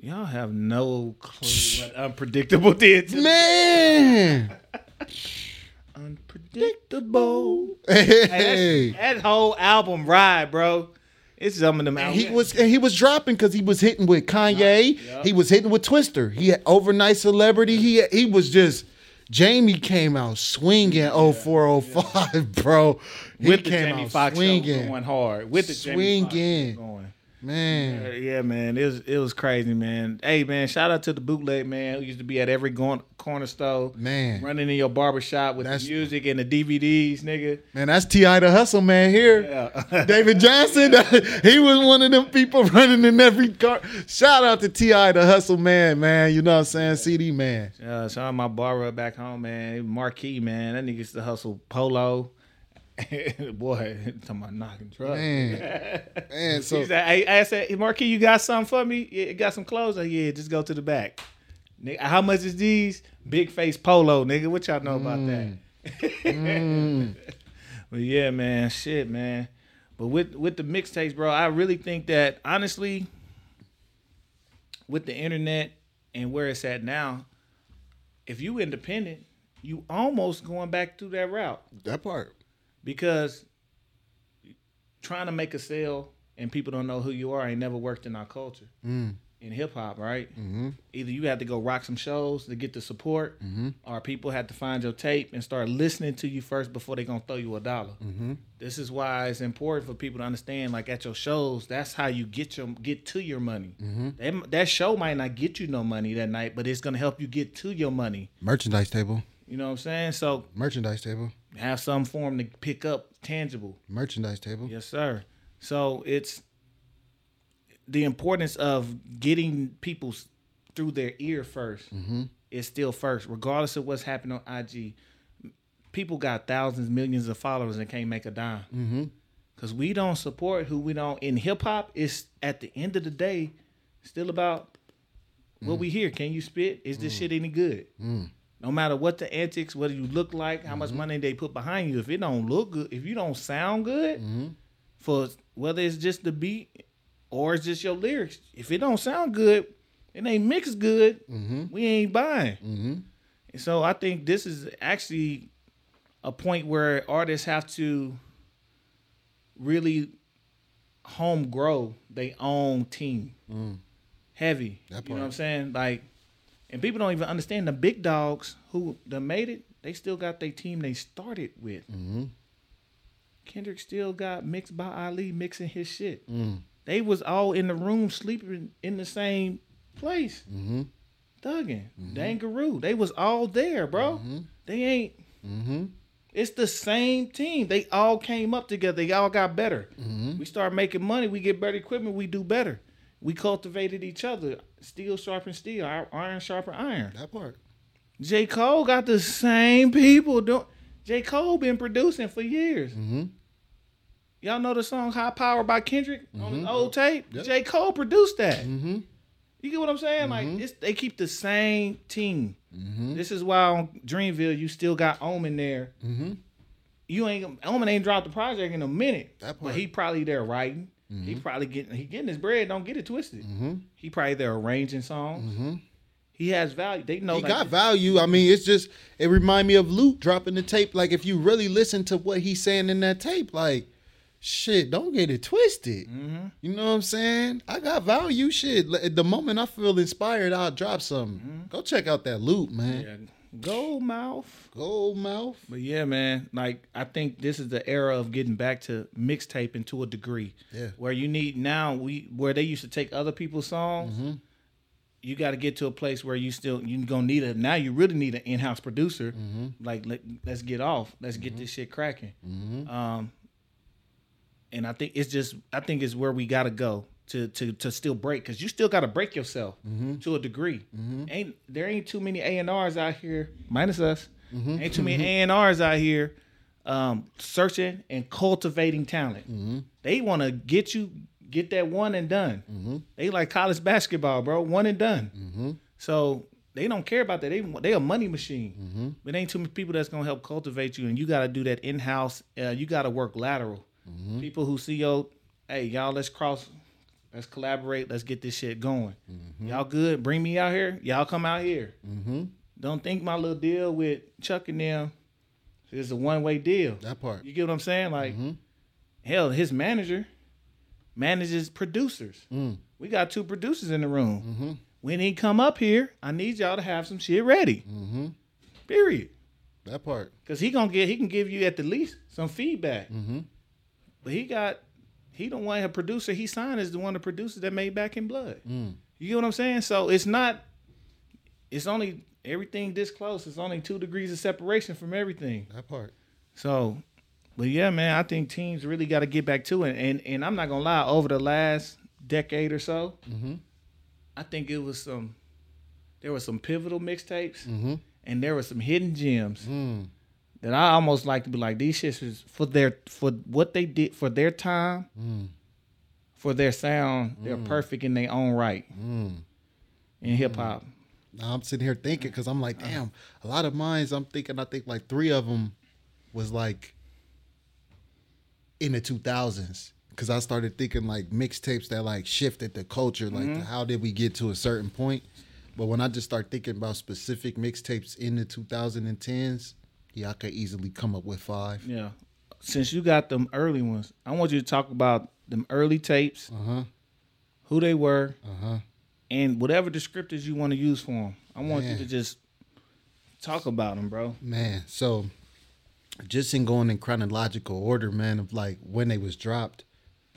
[SPEAKER 1] Y'all have no clue what unpredictable did to
[SPEAKER 2] Man.
[SPEAKER 1] unpredictable.
[SPEAKER 2] Hey.
[SPEAKER 1] Hey, that's- that whole album ride, bro. It's some of them albums.
[SPEAKER 2] he was and he was dropping because he was hitting with Kanye.
[SPEAKER 1] Yeah.
[SPEAKER 2] He was hitting with Twista. He had overnight celebrity. He he was just Jamie came out swinging 0405, bro. He
[SPEAKER 1] with the Jamie
[SPEAKER 2] out
[SPEAKER 1] Foxx show
[SPEAKER 2] swinging.
[SPEAKER 1] going hard. With the Jamie Foxx
[SPEAKER 2] Swinging.
[SPEAKER 1] going.
[SPEAKER 2] Man.
[SPEAKER 1] Uh, Yeah, man, it was it was crazy, man. Hey, man, shout out to the bootleg man who used to be at every corner store,
[SPEAKER 2] Man.
[SPEAKER 1] running in your barber shop with
[SPEAKER 2] That's-
[SPEAKER 1] the music and the DVDs, nigga.
[SPEAKER 2] Man, that's T.I. the hustle man here.
[SPEAKER 1] Yeah,
[SPEAKER 2] David Johnson, he was one of them people running in every car. Shout out to T.I. the hustle man, man. You know what I'm saying? CD man.
[SPEAKER 1] uh, shout out my barber back home, man. Marquee man, that nigga used to hustle polo. Boy, talking about knocking trucks.
[SPEAKER 2] Man. Man, so
[SPEAKER 1] He said, hey, I said, hey, Marquis, you got something for me? Yeah, you got some clothes? Like, yeah, just go to the back. Nigga, how much is these? Big face polo, nigga. What y'all know about that?
[SPEAKER 2] Mm.
[SPEAKER 1] But yeah, man, shit, man. But with with the mixtapes, bro, I really think that honestly, with the internet and where it's at now, if you independent, you almost going back through that route
[SPEAKER 2] that part.
[SPEAKER 1] Because trying to make a sale and people don't know who you are ain't never worked in our culture
[SPEAKER 2] Mm.
[SPEAKER 1] in hip hop, right?
[SPEAKER 2] Mm-hmm.
[SPEAKER 1] Either you have to go rock some shows to get the support,
[SPEAKER 2] Mm-hmm.
[SPEAKER 1] or people have to find your tape and start listening to you first before they gonna throw you a dollar.
[SPEAKER 2] Mm-hmm.
[SPEAKER 1] This is why it's important for people to understand. Like at your shows, that's how you get your get to your money.
[SPEAKER 2] Mm-hmm.
[SPEAKER 1] That, that show might not get you no money that night, but it's gonna help you get to your money.
[SPEAKER 2] Merchandise table.
[SPEAKER 1] You know what I'm saying? So
[SPEAKER 2] Merchandise table.
[SPEAKER 1] have some form to pick up tangible.
[SPEAKER 2] Merchandise table.
[SPEAKER 1] Yes, sir. So it's the importance of getting people through their ear 1st
[SPEAKER 2] Mm-hmm.
[SPEAKER 1] is still first, regardless of what's happening on IG. People got thousands, millions of followers and can't make a dime.
[SPEAKER 2] Mm-hmm.
[SPEAKER 1] Cause we don't support who we don't in hip hop, it's at the end of the day, still about what we hear. Can you spit? Is this shit any good? No matter what the antics, what you look like, how much mm-hmm. money they put behind you, if it don't look good, if you don't sound good, mm-hmm. for whether it's just the beat or it's just your lyrics, if it don't sound good, it ain't mixed good, mm-hmm. we ain't buying. And so I think this is actually a point where artists have to really home grow their own team. Mm.
[SPEAKER 2] Heavy.
[SPEAKER 1] You know what I'm saying? Like and people don't even understand the big dogs who done made it, they still got their team they started with.
[SPEAKER 2] Mm-hmm.
[SPEAKER 1] Kendrick still got mixed by Ali mixing his shit.
[SPEAKER 2] Mm.
[SPEAKER 1] They was all in the room sleeping in the same place.
[SPEAKER 2] Mm-hmm.
[SPEAKER 1] Thugging. Dangaroo. They was all there, bro. They ain't
[SPEAKER 2] Mm-hmm.
[SPEAKER 1] it's the same team. They all came up together. They all got better.
[SPEAKER 2] Mm-hmm.
[SPEAKER 1] We start making money. We get better equipment. We do better. We cultivated each other. Steel sharpen steel. ir- Iron sharpen iron.
[SPEAKER 2] That part.
[SPEAKER 1] J. Cole got the same people doing. J. Cole been producing for years.
[SPEAKER 2] Mm-hmm.
[SPEAKER 1] Y'all know the song "High Power" by Kendrick on his old tape.
[SPEAKER 2] Yep.
[SPEAKER 1] J. Cole produced that.
[SPEAKER 2] Mm-hmm.
[SPEAKER 1] You get what I'm saying? Like it's, they keep the same team.
[SPEAKER 2] Mm-hmm.
[SPEAKER 1] This is why on Dreamville you still got Omen there.
[SPEAKER 2] Mm-hmm.
[SPEAKER 1] You ain't Omen ain't dropped the project in a minute,
[SPEAKER 2] That
[SPEAKER 1] but he probably there writing. He probably getting he getting his bread. Don't get it twisted.
[SPEAKER 2] Mm-hmm.
[SPEAKER 1] He probably there arranging songs.
[SPEAKER 2] Mm-hmm.
[SPEAKER 1] He has value. They know
[SPEAKER 2] He
[SPEAKER 1] like,
[SPEAKER 2] got value. I mean, it's just it remind me of Luke dropping the tape. Like if you really listen to what he's saying in that tape, like shit, don't get it twisted.
[SPEAKER 1] Mhm.
[SPEAKER 2] You know what I'm saying? I got value. Shit, the moment I feel inspired, I'll drop something. Go check out that loop, man.
[SPEAKER 1] Yeah. Gold mouth.
[SPEAKER 2] Gold mouth.
[SPEAKER 1] But yeah, man, like I think this is the era of getting back to mixtaping to a degree.
[SPEAKER 2] Yeah.
[SPEAKER 1] Where you need now we where they used to take other people's songs.
[SPEAKER 2] Mm-hmm.
[SPEAKER 1] You got to get to a place where you still you gonna need a now you really need an in house producer.
[SPEAKER 2] Mm-hmm.
[SPEAKER 1] Like let, let's get off. Let's get this shit cracking.
[SPEAKER 2] Mm-hmm.
[SPEAKER 1] Um, and I think it's just I think it's where we gotta go to to to still break because you still gotta break yourself
[SPEAKER 2] Mm-hmm.
[SPEAKER 1] to a degree. Ain't there ain't too many A and R's out here minus us.
[SPEAKER 2] Mm-hmm.
[SPEAKER 1] Ain't too many A and R's out here um, searching and cultivating talent.
[SPEAKER 2] Mm-hmm.
[SPEAKER 1] They want to get you get that one and done. They like college basketball, bro. One and done.
[SPEAKER 2] Mm-hmm.
[SPEAKER 1] So they don't care about that. They they a money machine. But ain't too many people that's gonna help cultivate you, and you got to do that in house. Uh, you got to work lateral. People who see yo, hey y'all, let's cross, let's collaborate, let's get this shit going. Y'all good? Bring me out here. Y'all come out here.
[SPEAKER 2] Mm-hmm.
[SPEAKER 1] Don't think my little deal with Chuck and them is a one way deal.
[SPEAKER 2] That part.
[SPEAKER 1] You get what I'm saying? Like,
[SPEAKER 2] Mhm.
[SPEAKER 1] hell, his manager manages producers.
[SPEAKER 2] Mm.
[SPEAKER 1] We got two producers in the room.
[SPEAKER 2] Mm-hmm.
[SPEAKER 1] When he come up here, I need y'all to have some shit ready.
[SPEAKER 2] Mm-hmm.
[SPEAKER 1] Period.
[SPEAKER 2] That part.
[SPEAKER 1] Cause he gonna get he can give you at the least some feedback.
[SPEAKER 2] Mm-hmm.
[SPEAKER 1] But he got he don't want a producer he signed is the one of the producers that made Back in Blood.
[SPEAKER 2] Mm.
[SPEAKER 1] You get what I'm saying? So it's not it's only everything this close. It's only two degrees of separation from everything.
[SPEAKER 2] That part.
[SPEAKER 1] So, but yeah, man, I think teams really got to get back to it. And and I'm not gonna lie, over the last decade or so,
[SPEAKER 2] Mm-hmm.
[SPEAKER 1] I think it was some there were some pivotal mixtapes
[SPEAKER 2] Mm-hmm.
[SPEAKER 1] and there were some hidden gems
[SPEAKER 2] Mm.
[SPEAKER 1] That I almost like to be like these shits is for their for what they did for their time,
[SPEAKER 2] Mm.
[SPEAKER 1] for their sound, they're perfect in their own right
[SPEAKER 2] Mm.
[SPEAKER 1] in hip hop.
[SPEAKER 2] Now I'm sitting here thinking because I'm like, damn, a lot of mines. I'm thinking, I think like three of them was like in the 2000s because I started thinking like mixtapes that like shifted the culture. Like,
[SPEAKER 1] Mm-hmm.
[SPEAKER 2] how did we get to a certain point? But when I just start thinking about specific mixtapes in the 2010s, yeah, I could easily come up with five.
[SPEAKER 1] Yeah. Since you got them early ones, I want you to talk about them early tapes,
[SPEAKER 2] Uh huh.
[SPEAKER 1] who they were,
[SPEAKER 2] Uh huh.
[SPEAKER 1] and whatever descriptors you want to use for them. I want you to just talk about them, bro.
[SPEAKER 2] Man, so just in going in chronological order, man, of like when they was dropped,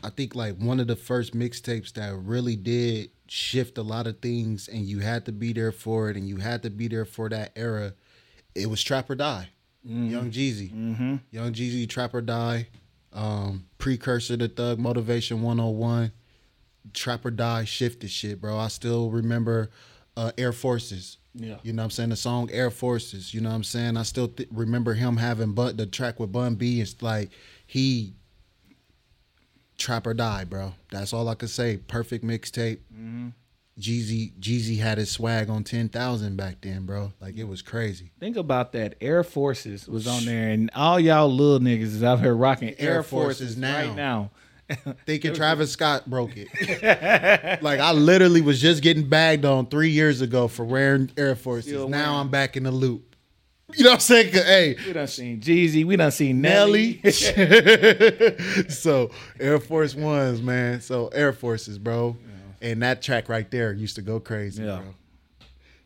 [SPEAKER 2] I think like one of the first mixtapes that really did shift a lot of things and you had to be there for it and you had to be there for that era, it was Trap or Die. Young Jeezy.
[SPEAKER 1] Mm-hmm.
[SPEAKER 2] Young Jeezy, Trap or Die, um, precursor to Thug Motivation 101. Trap or Die shifted shit, bro. I still remember uh, Air Forces.
[SPEAKER 1] Yeah.
[SPEAKER 2] You know what I'm saying? The song Air Forces. You know what I'm saying? I still th- remember him having but the track with Bun B. It's like he Trap or Die, bro. That's all I could say. Perfect mixtape.
[SPEAKER 1] Mm-hmm.
[SPEAKER 2] Jeezy Jeezy had his swag on ten thousand back then, bro. Like it was crazy.
[SPEAKER 1] Think about that. Air Forces was on there, and all y'all little niggas is out here rocking Air,
[SPEAKER 2] Air
[SPEAKER 1] Forces,
[SPEAKER 2] Forces now.
[SPEAKER 1] right now.
[SPEAKER 2] Thinking Travis Scott broke it. like I literally was just getting bagged on three years ago for wearing Air Forces.
[SPEAKER 1] Still
[SPEAKER 2] now
[SPEAKER 1] wearing
[SPEAKER 2] I'm back in the loop. You know what I'm saying? Hey,
[SPEAKER 1] We done seen Jeezy. We done seen Nelly.
[SPEAKER 2] Nelly. so Air Force Ones, man. So Air Forces, bro. And that track right there used to go crazy,
[SPEAKER 1] Yeah.
[SPEAKER 2] bro.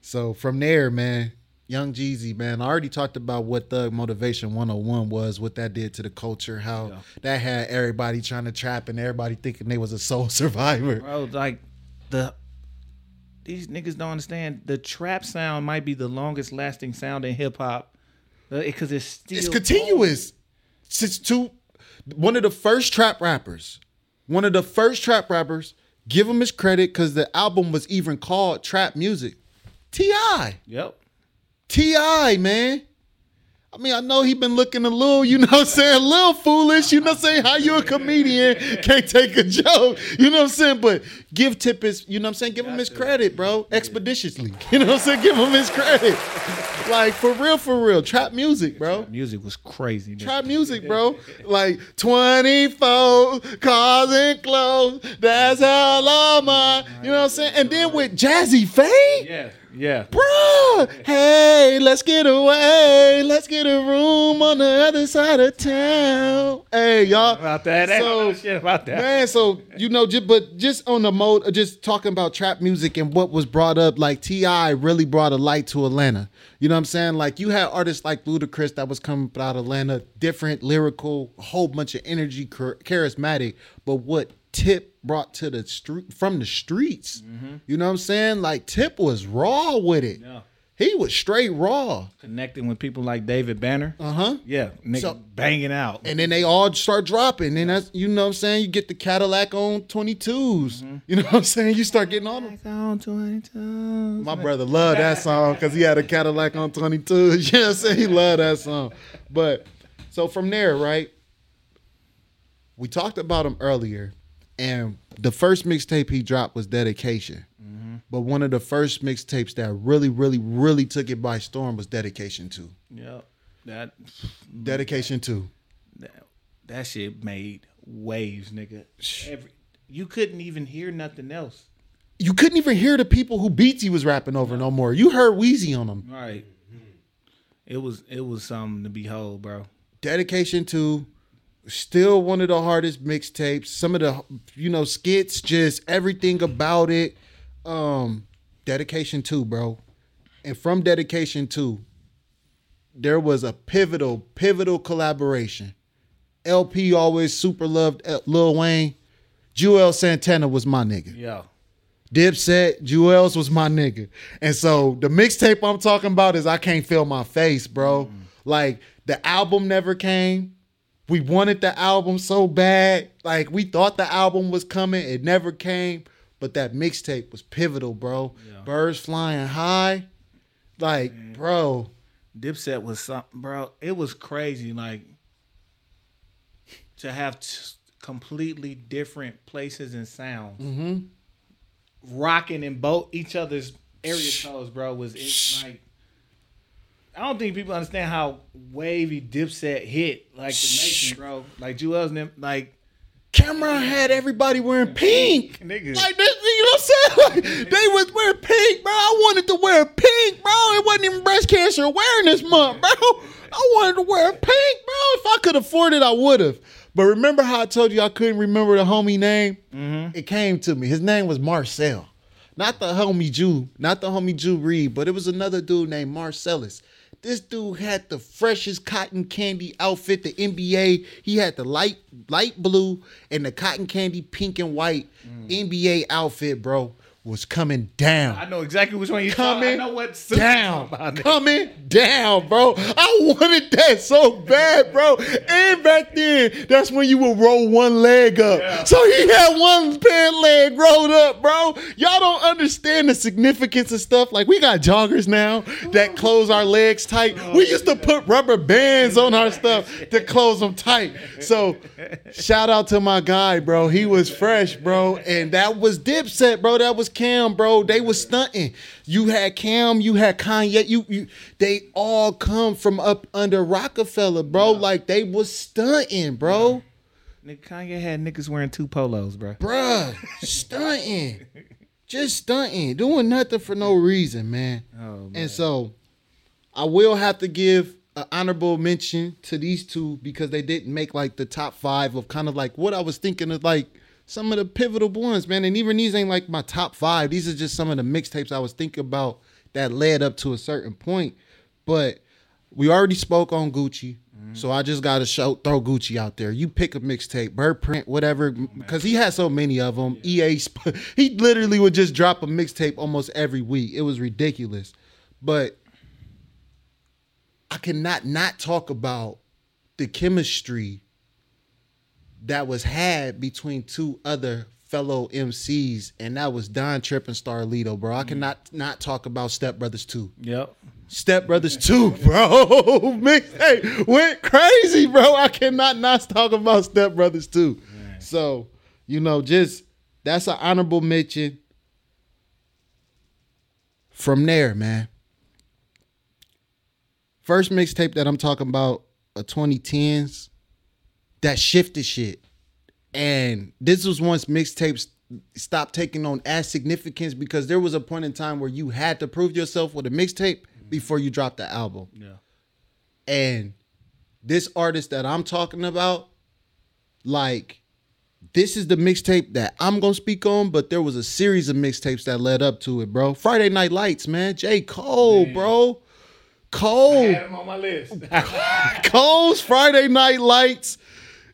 [SPEAKER 2] So from there, man, Young Jeezy, man. I already talked about what Thug Motivation 101 was, what that did to the culture, how
[SPEAKER 1] Yeah.
[SPEAKER 2] that had everybody trying to trap and everybody thinking they was a soul survivor.
[SPEAKER 1] Bro, like the these niggas don't understand. The trap sound might be the longest lasting sound in hip hop because uh, it's still
[SPEAKER 2] It's continuous. Since two, one of the first trap rappers, one of the first trap rappers, give him his credit because the album was even called Trap Music. T.I.
[SPEAKER 1] Yep.
[SPEAKER 2] T.I., man. I mean, I know he been looking a little, you know what I'm saying, a little foolish. You know what I'm saying? How you a comedian can't take a joke. You know what I'm saying? But give Tip his, you know what I'm saying? Give him his credit, bro. Expeditiously. You know what I'm saying? Give him his credit. Like, for real, for real. Trap music, bro.
[SPEAKER 1] Music was crazy. nigga.
[SPEAKER 2] Trap music, bro. Like 24 cars and clothes. That's how all my, you know what I'm saying? And then with Jazze Pha.
[SPEAKER 1] Yeah. Yeah.
[SPEAKER 2] Bruh, hey, let's get away. Let's get a room on the other side of town. Hey, y'all.
[SPEAKER 1] About that.
[SPEAKER 2] So,
[SPEAKER 1] shit about that.
[SPEAKER 2] Man, so you know, just, but just on the mode, just talking about trap music and what was brought up, like T.I. really brought a light to Atlanta. You know what I'm saying? Like you had artists like Ludacris that was coming out of Atlanta, different lyrical, whole bunch of energy, charismatic. But what Tip brought to the street from the streets, you know what I'm saying? Like Tip was raw with it.
[SPEAKER 1] Yeah.
[SPEAKER 2] He was straight raw.
[SPEAKER 1] Connecting with people like David Banner.
[SPEAKER 2] Uh huh.
[SPEAKER 1] Yeah. Nigga
[SPEAKER 2] So-
[SPEAKER 1] banging out.
[SPEAKER 2] and then they all start dropping. And that's you know what I'm saying. You get the Cadillac on 22s. You know what I'm saying. You start getting all them.
[SPEAKER 1] on 22.
[SPEAKER 2] My brother loved that song because he had a Cadillac on 22s. You know what I'm saying. He loved that song. But so from there, right? We talked about him earlier, and the first mixtape he dropped was Dedication. Mm-hmm. But one of the first mixtapes that really, really, really took it by storm was Dedication 2.
[SPEAKER 1] Yeah. That mm,
[SPEAKER 2] Dedication 2.
[SPEAKER 1] that, that shit made waves, nigga. Every, you couldn't even hear nothing else.
[SPEAKER 2] you couldn't even hear the people who Beats he was rapping over no more. You heard Weezy on them.
[SPEAKER 1] Right. It was it was something to behold, bro.
[SPEAKER 2] Dedication 2 still one of the hardest mixtapes. Some of the you know skits, just everything about it. Um, Dedication two, bro. And from Dedication two, there was a pivotal, pivotal collaboration. LP always super loved uh, Lil Wayne. Juelz Santana was my nigga.
[SPEAKER 1] Yeah.
[SPEAKER 2] Dipset, Juelz was my nigga. And so the mixtape I'm talking about is I Can't Feel My Face, bro. Like the album never came. We wanted the album so bad. Like we thought the album was coming. It never came. But that mixtape was pivotal, bro. Birds flying high. Like, bro.
[SPEAKER 1] Dipset was something, bro. It was crazy, like to have t- completely different places and sounds,
[SPEAKER 2] Mm-hmm.
[SPEAKER 1] rocking in both each other's area codes, bro. Was it like? I don't think people understand how wavy Dipset hit like the nation, bro. Like Juelz, and them, like
[SPEAKER 2] Cam'ron had everybody wearing pink.
[SPEAKER 1] niggas.
[SPEAKER 2] Like this, you know what I'm saying? Like, they was wearing pink, bro. I wanted to wear pink, bro. It wasn't even breast cancer awareness month, bro. I wanted to wear pink, bro. If I could afford it, I would have. But remember how I told you I couldn't remember the homie name? Mm-hmm. It came to me. His name was Marcel. Not the homie Jew, not the homie Jew Reed, but it was another dude named Marcellus. This dude had the freshest cotton candy outfit, the NBA. He had the light light blue and the cotton candy pink and white mm. NBA outfit, bro. Was coming down.
[SPEAKER 1] I know exactly which one you
[SPEAKER 2] coming
[SPEAKER 1] I know what
[SPEAKER 2] down,
[SPEAKER 1] talking
[SPEAKER 2] coming down, bro. I wanted that so bad, bro. And back then, that's when you would roll one leg up. So he had one pant leg rolled up, bro. Y'all don't understand the significance of stuff. Like we got joggers now that close our legs tight. Oh, we used to put rubber bands on our stuff to close them tight. So shout out to my guy, bro. He was fresh, bro, and that was Dipset, bro. That was Cam, bro. They was stunting. You had Cam, you had Kanye. You, you, they all come from up under Roc-A-Fella, bro. Like they was stunting, bro.
[SPEAKER 1] Nigga, Kanye had niggas wearing two polos, bro.
[SPEAKER 2] Bruh, stunting. Just stunting. Doing nothing for no reason, man.
[SPEAKER 1] Oh, man.
[SPEAKER 2] And so I will have to give an honorable mention to these two because they didn't make like the top five of kind of like what I was thinking of like some of the pivotal ones, man. And even these ain't like my top five. These are just some of the mixtapes I was thinking about that led up to a certain point. But we already spoke on Gucci. Mm-hmm. So I just gotta show throw Gucci out there. You pick a mixtape, Burrprint, whatever, oh, because he had so many of them. EA, sp- he literally would just drop a mixtape almost every week. It was ridiculous, but I cannot not talk about the chemistry that was had between two other fellow MCs, and that was Don Trip and Starlito, bro. I cannot not talk about Step Brothers 2.
[SPEAKER 1] Yep.
[SPEAKER 2] Step Brothers 2, bro. Mixtape went crazy, bro. I cannot not talk about Step Brothers 2. So, you know, just that's an honorable mention. From there, man. First mixtape that I'm talking about, a 2010s, that shifted shit. And this was once mixtapes stopped taking on as significance because there was a point in time where you had to prove yourself with a mixtape before you dropped the album.
[SPEAKER 1] Yeah.
[SPEAKER 2] And this artist that I'm talking about, like, this is the mixtape that I'm gonna speak on, but there was a series of mixtapes that led up to it, bro. Friday Night Lights, man. J. Cole, bro. Cole.
[SPEAKER 1] him on my list.
[SPEAKER 2] Cole's Friday Night Lights.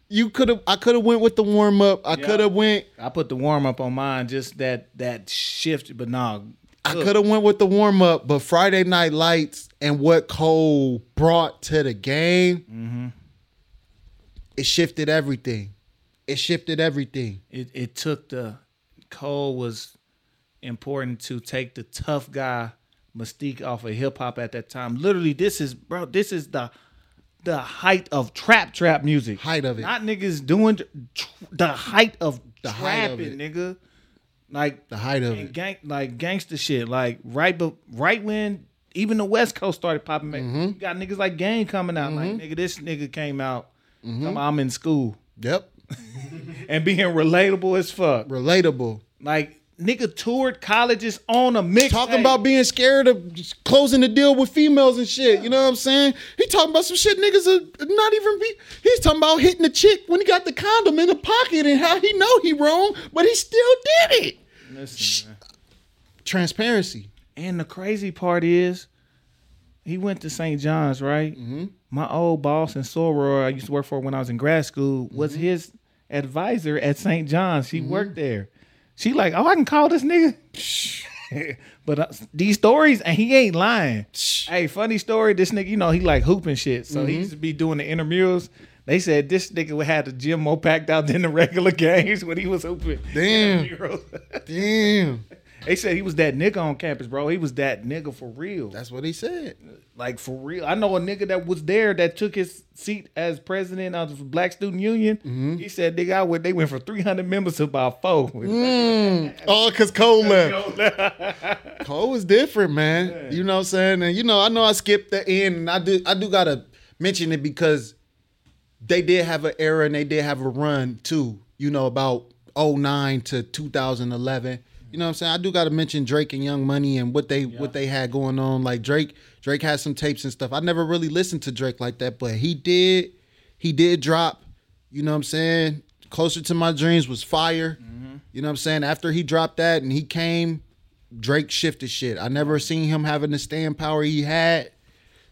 [SPEAKER 2] You could have I could have went with the warm up. I could have went
[SPEAKER 1] I put the warm up on mine, just that that shift, but nah.
[SPEAKER 2] I could have went with the warm up, but Friday Night Lights and what Cole brought to the game, mm-hmm. it shifted everything. It shifted everything.
[SPEAKER 1] it, it took the Cole was important to take the tough guy mystique off of hip hop at that time. Literally, this is bro, this is the the height of trap trap music.
[SPEAKER 2] Height of it.
[SPEAKER 1] Not niggas doing tr- the height of
[SPEAKER 2] The height of
[SPEAKER 1] trapping,
[SPEAKER 2] it.
[SPEAKER 1] nigga. Like
[SPEAKER 2] The height of
[SPEAKER 1] and
[SPEAKER 2] it.
[SPEAKER 1] gang like gangster shit. Like right but right when even the West Coast started popping back,
[SPEAKER 2] Mm-hmm.
[SPEAKER 1] you got niggas like Game coming out. Like nigga, this nigga came out. about, I'm in school
[SPEAKER 2] Yep.
[SPEAKER 1] and being relatable as fuck.
[SPEAKER 2] Relatable.
[SPEAKER 1] Like nigga toured colleges on a mix.
[SPEAKER 2] Talking about being scared of closing the deal with females and shit. You know what I'm saying? He talking about some shit niggas are not even be. He's talking about hitting the chick when he got the condom in the pocket and how he know he wrong, but he still did it.
[SPEAKER 1] Listen.
[SPEAKER 2] Transparency.
[SPEAKER 1] And the crazy part is, he went to St. John's, right? Mm-hmm. My old boss in Soror, I used to work for when I was in grad school, was his advisor at St. John's. She worked there. She like, oh, I can call this nigga. but uh, these stories, and he ain't lying. hey, funny story. This nigga, you know, he like hooping shit, so he used to be doing the intramurals. They said this nigga would have the gym more packed out than the regular games when he was hooping.
[SPEAKER 2] Damn. Damn.
[SPEAKER 1] They said he was that nigga on campus, bro. He was that nigga for real.
[SPEAKER 2] That's what he said.
[SPEAKER 1] like for real. I know a nigga that was there that took his seat as president of the Black Student Union.
[SPEAKER 2] Mm-hmm.
[SPEAKER 1] He said, "Nigga, I went. They went from three hundred members to about four.
[SPEAKER 2] Mm. Oh, cause Cole left. Cole was different, man. You know what I'm saying? And you know, I know I skipped the end, and I do I do gotta mention it because they did have an era and they did have a run too. You know, about 09 to 2011. You know what I'm saying? I do gotta mention Drake and Young Money and what they what they had going on. Like Drake, Drake had some tapes and stuff. I never really listened to Drake like that, but he did. He did drop. You know what I'm saying? Closer to my dreams was fire. Mm-hmm. You know what I'm saying? After he dropped that and he came, Drake shifted shit. I never seen him having the stand power he had.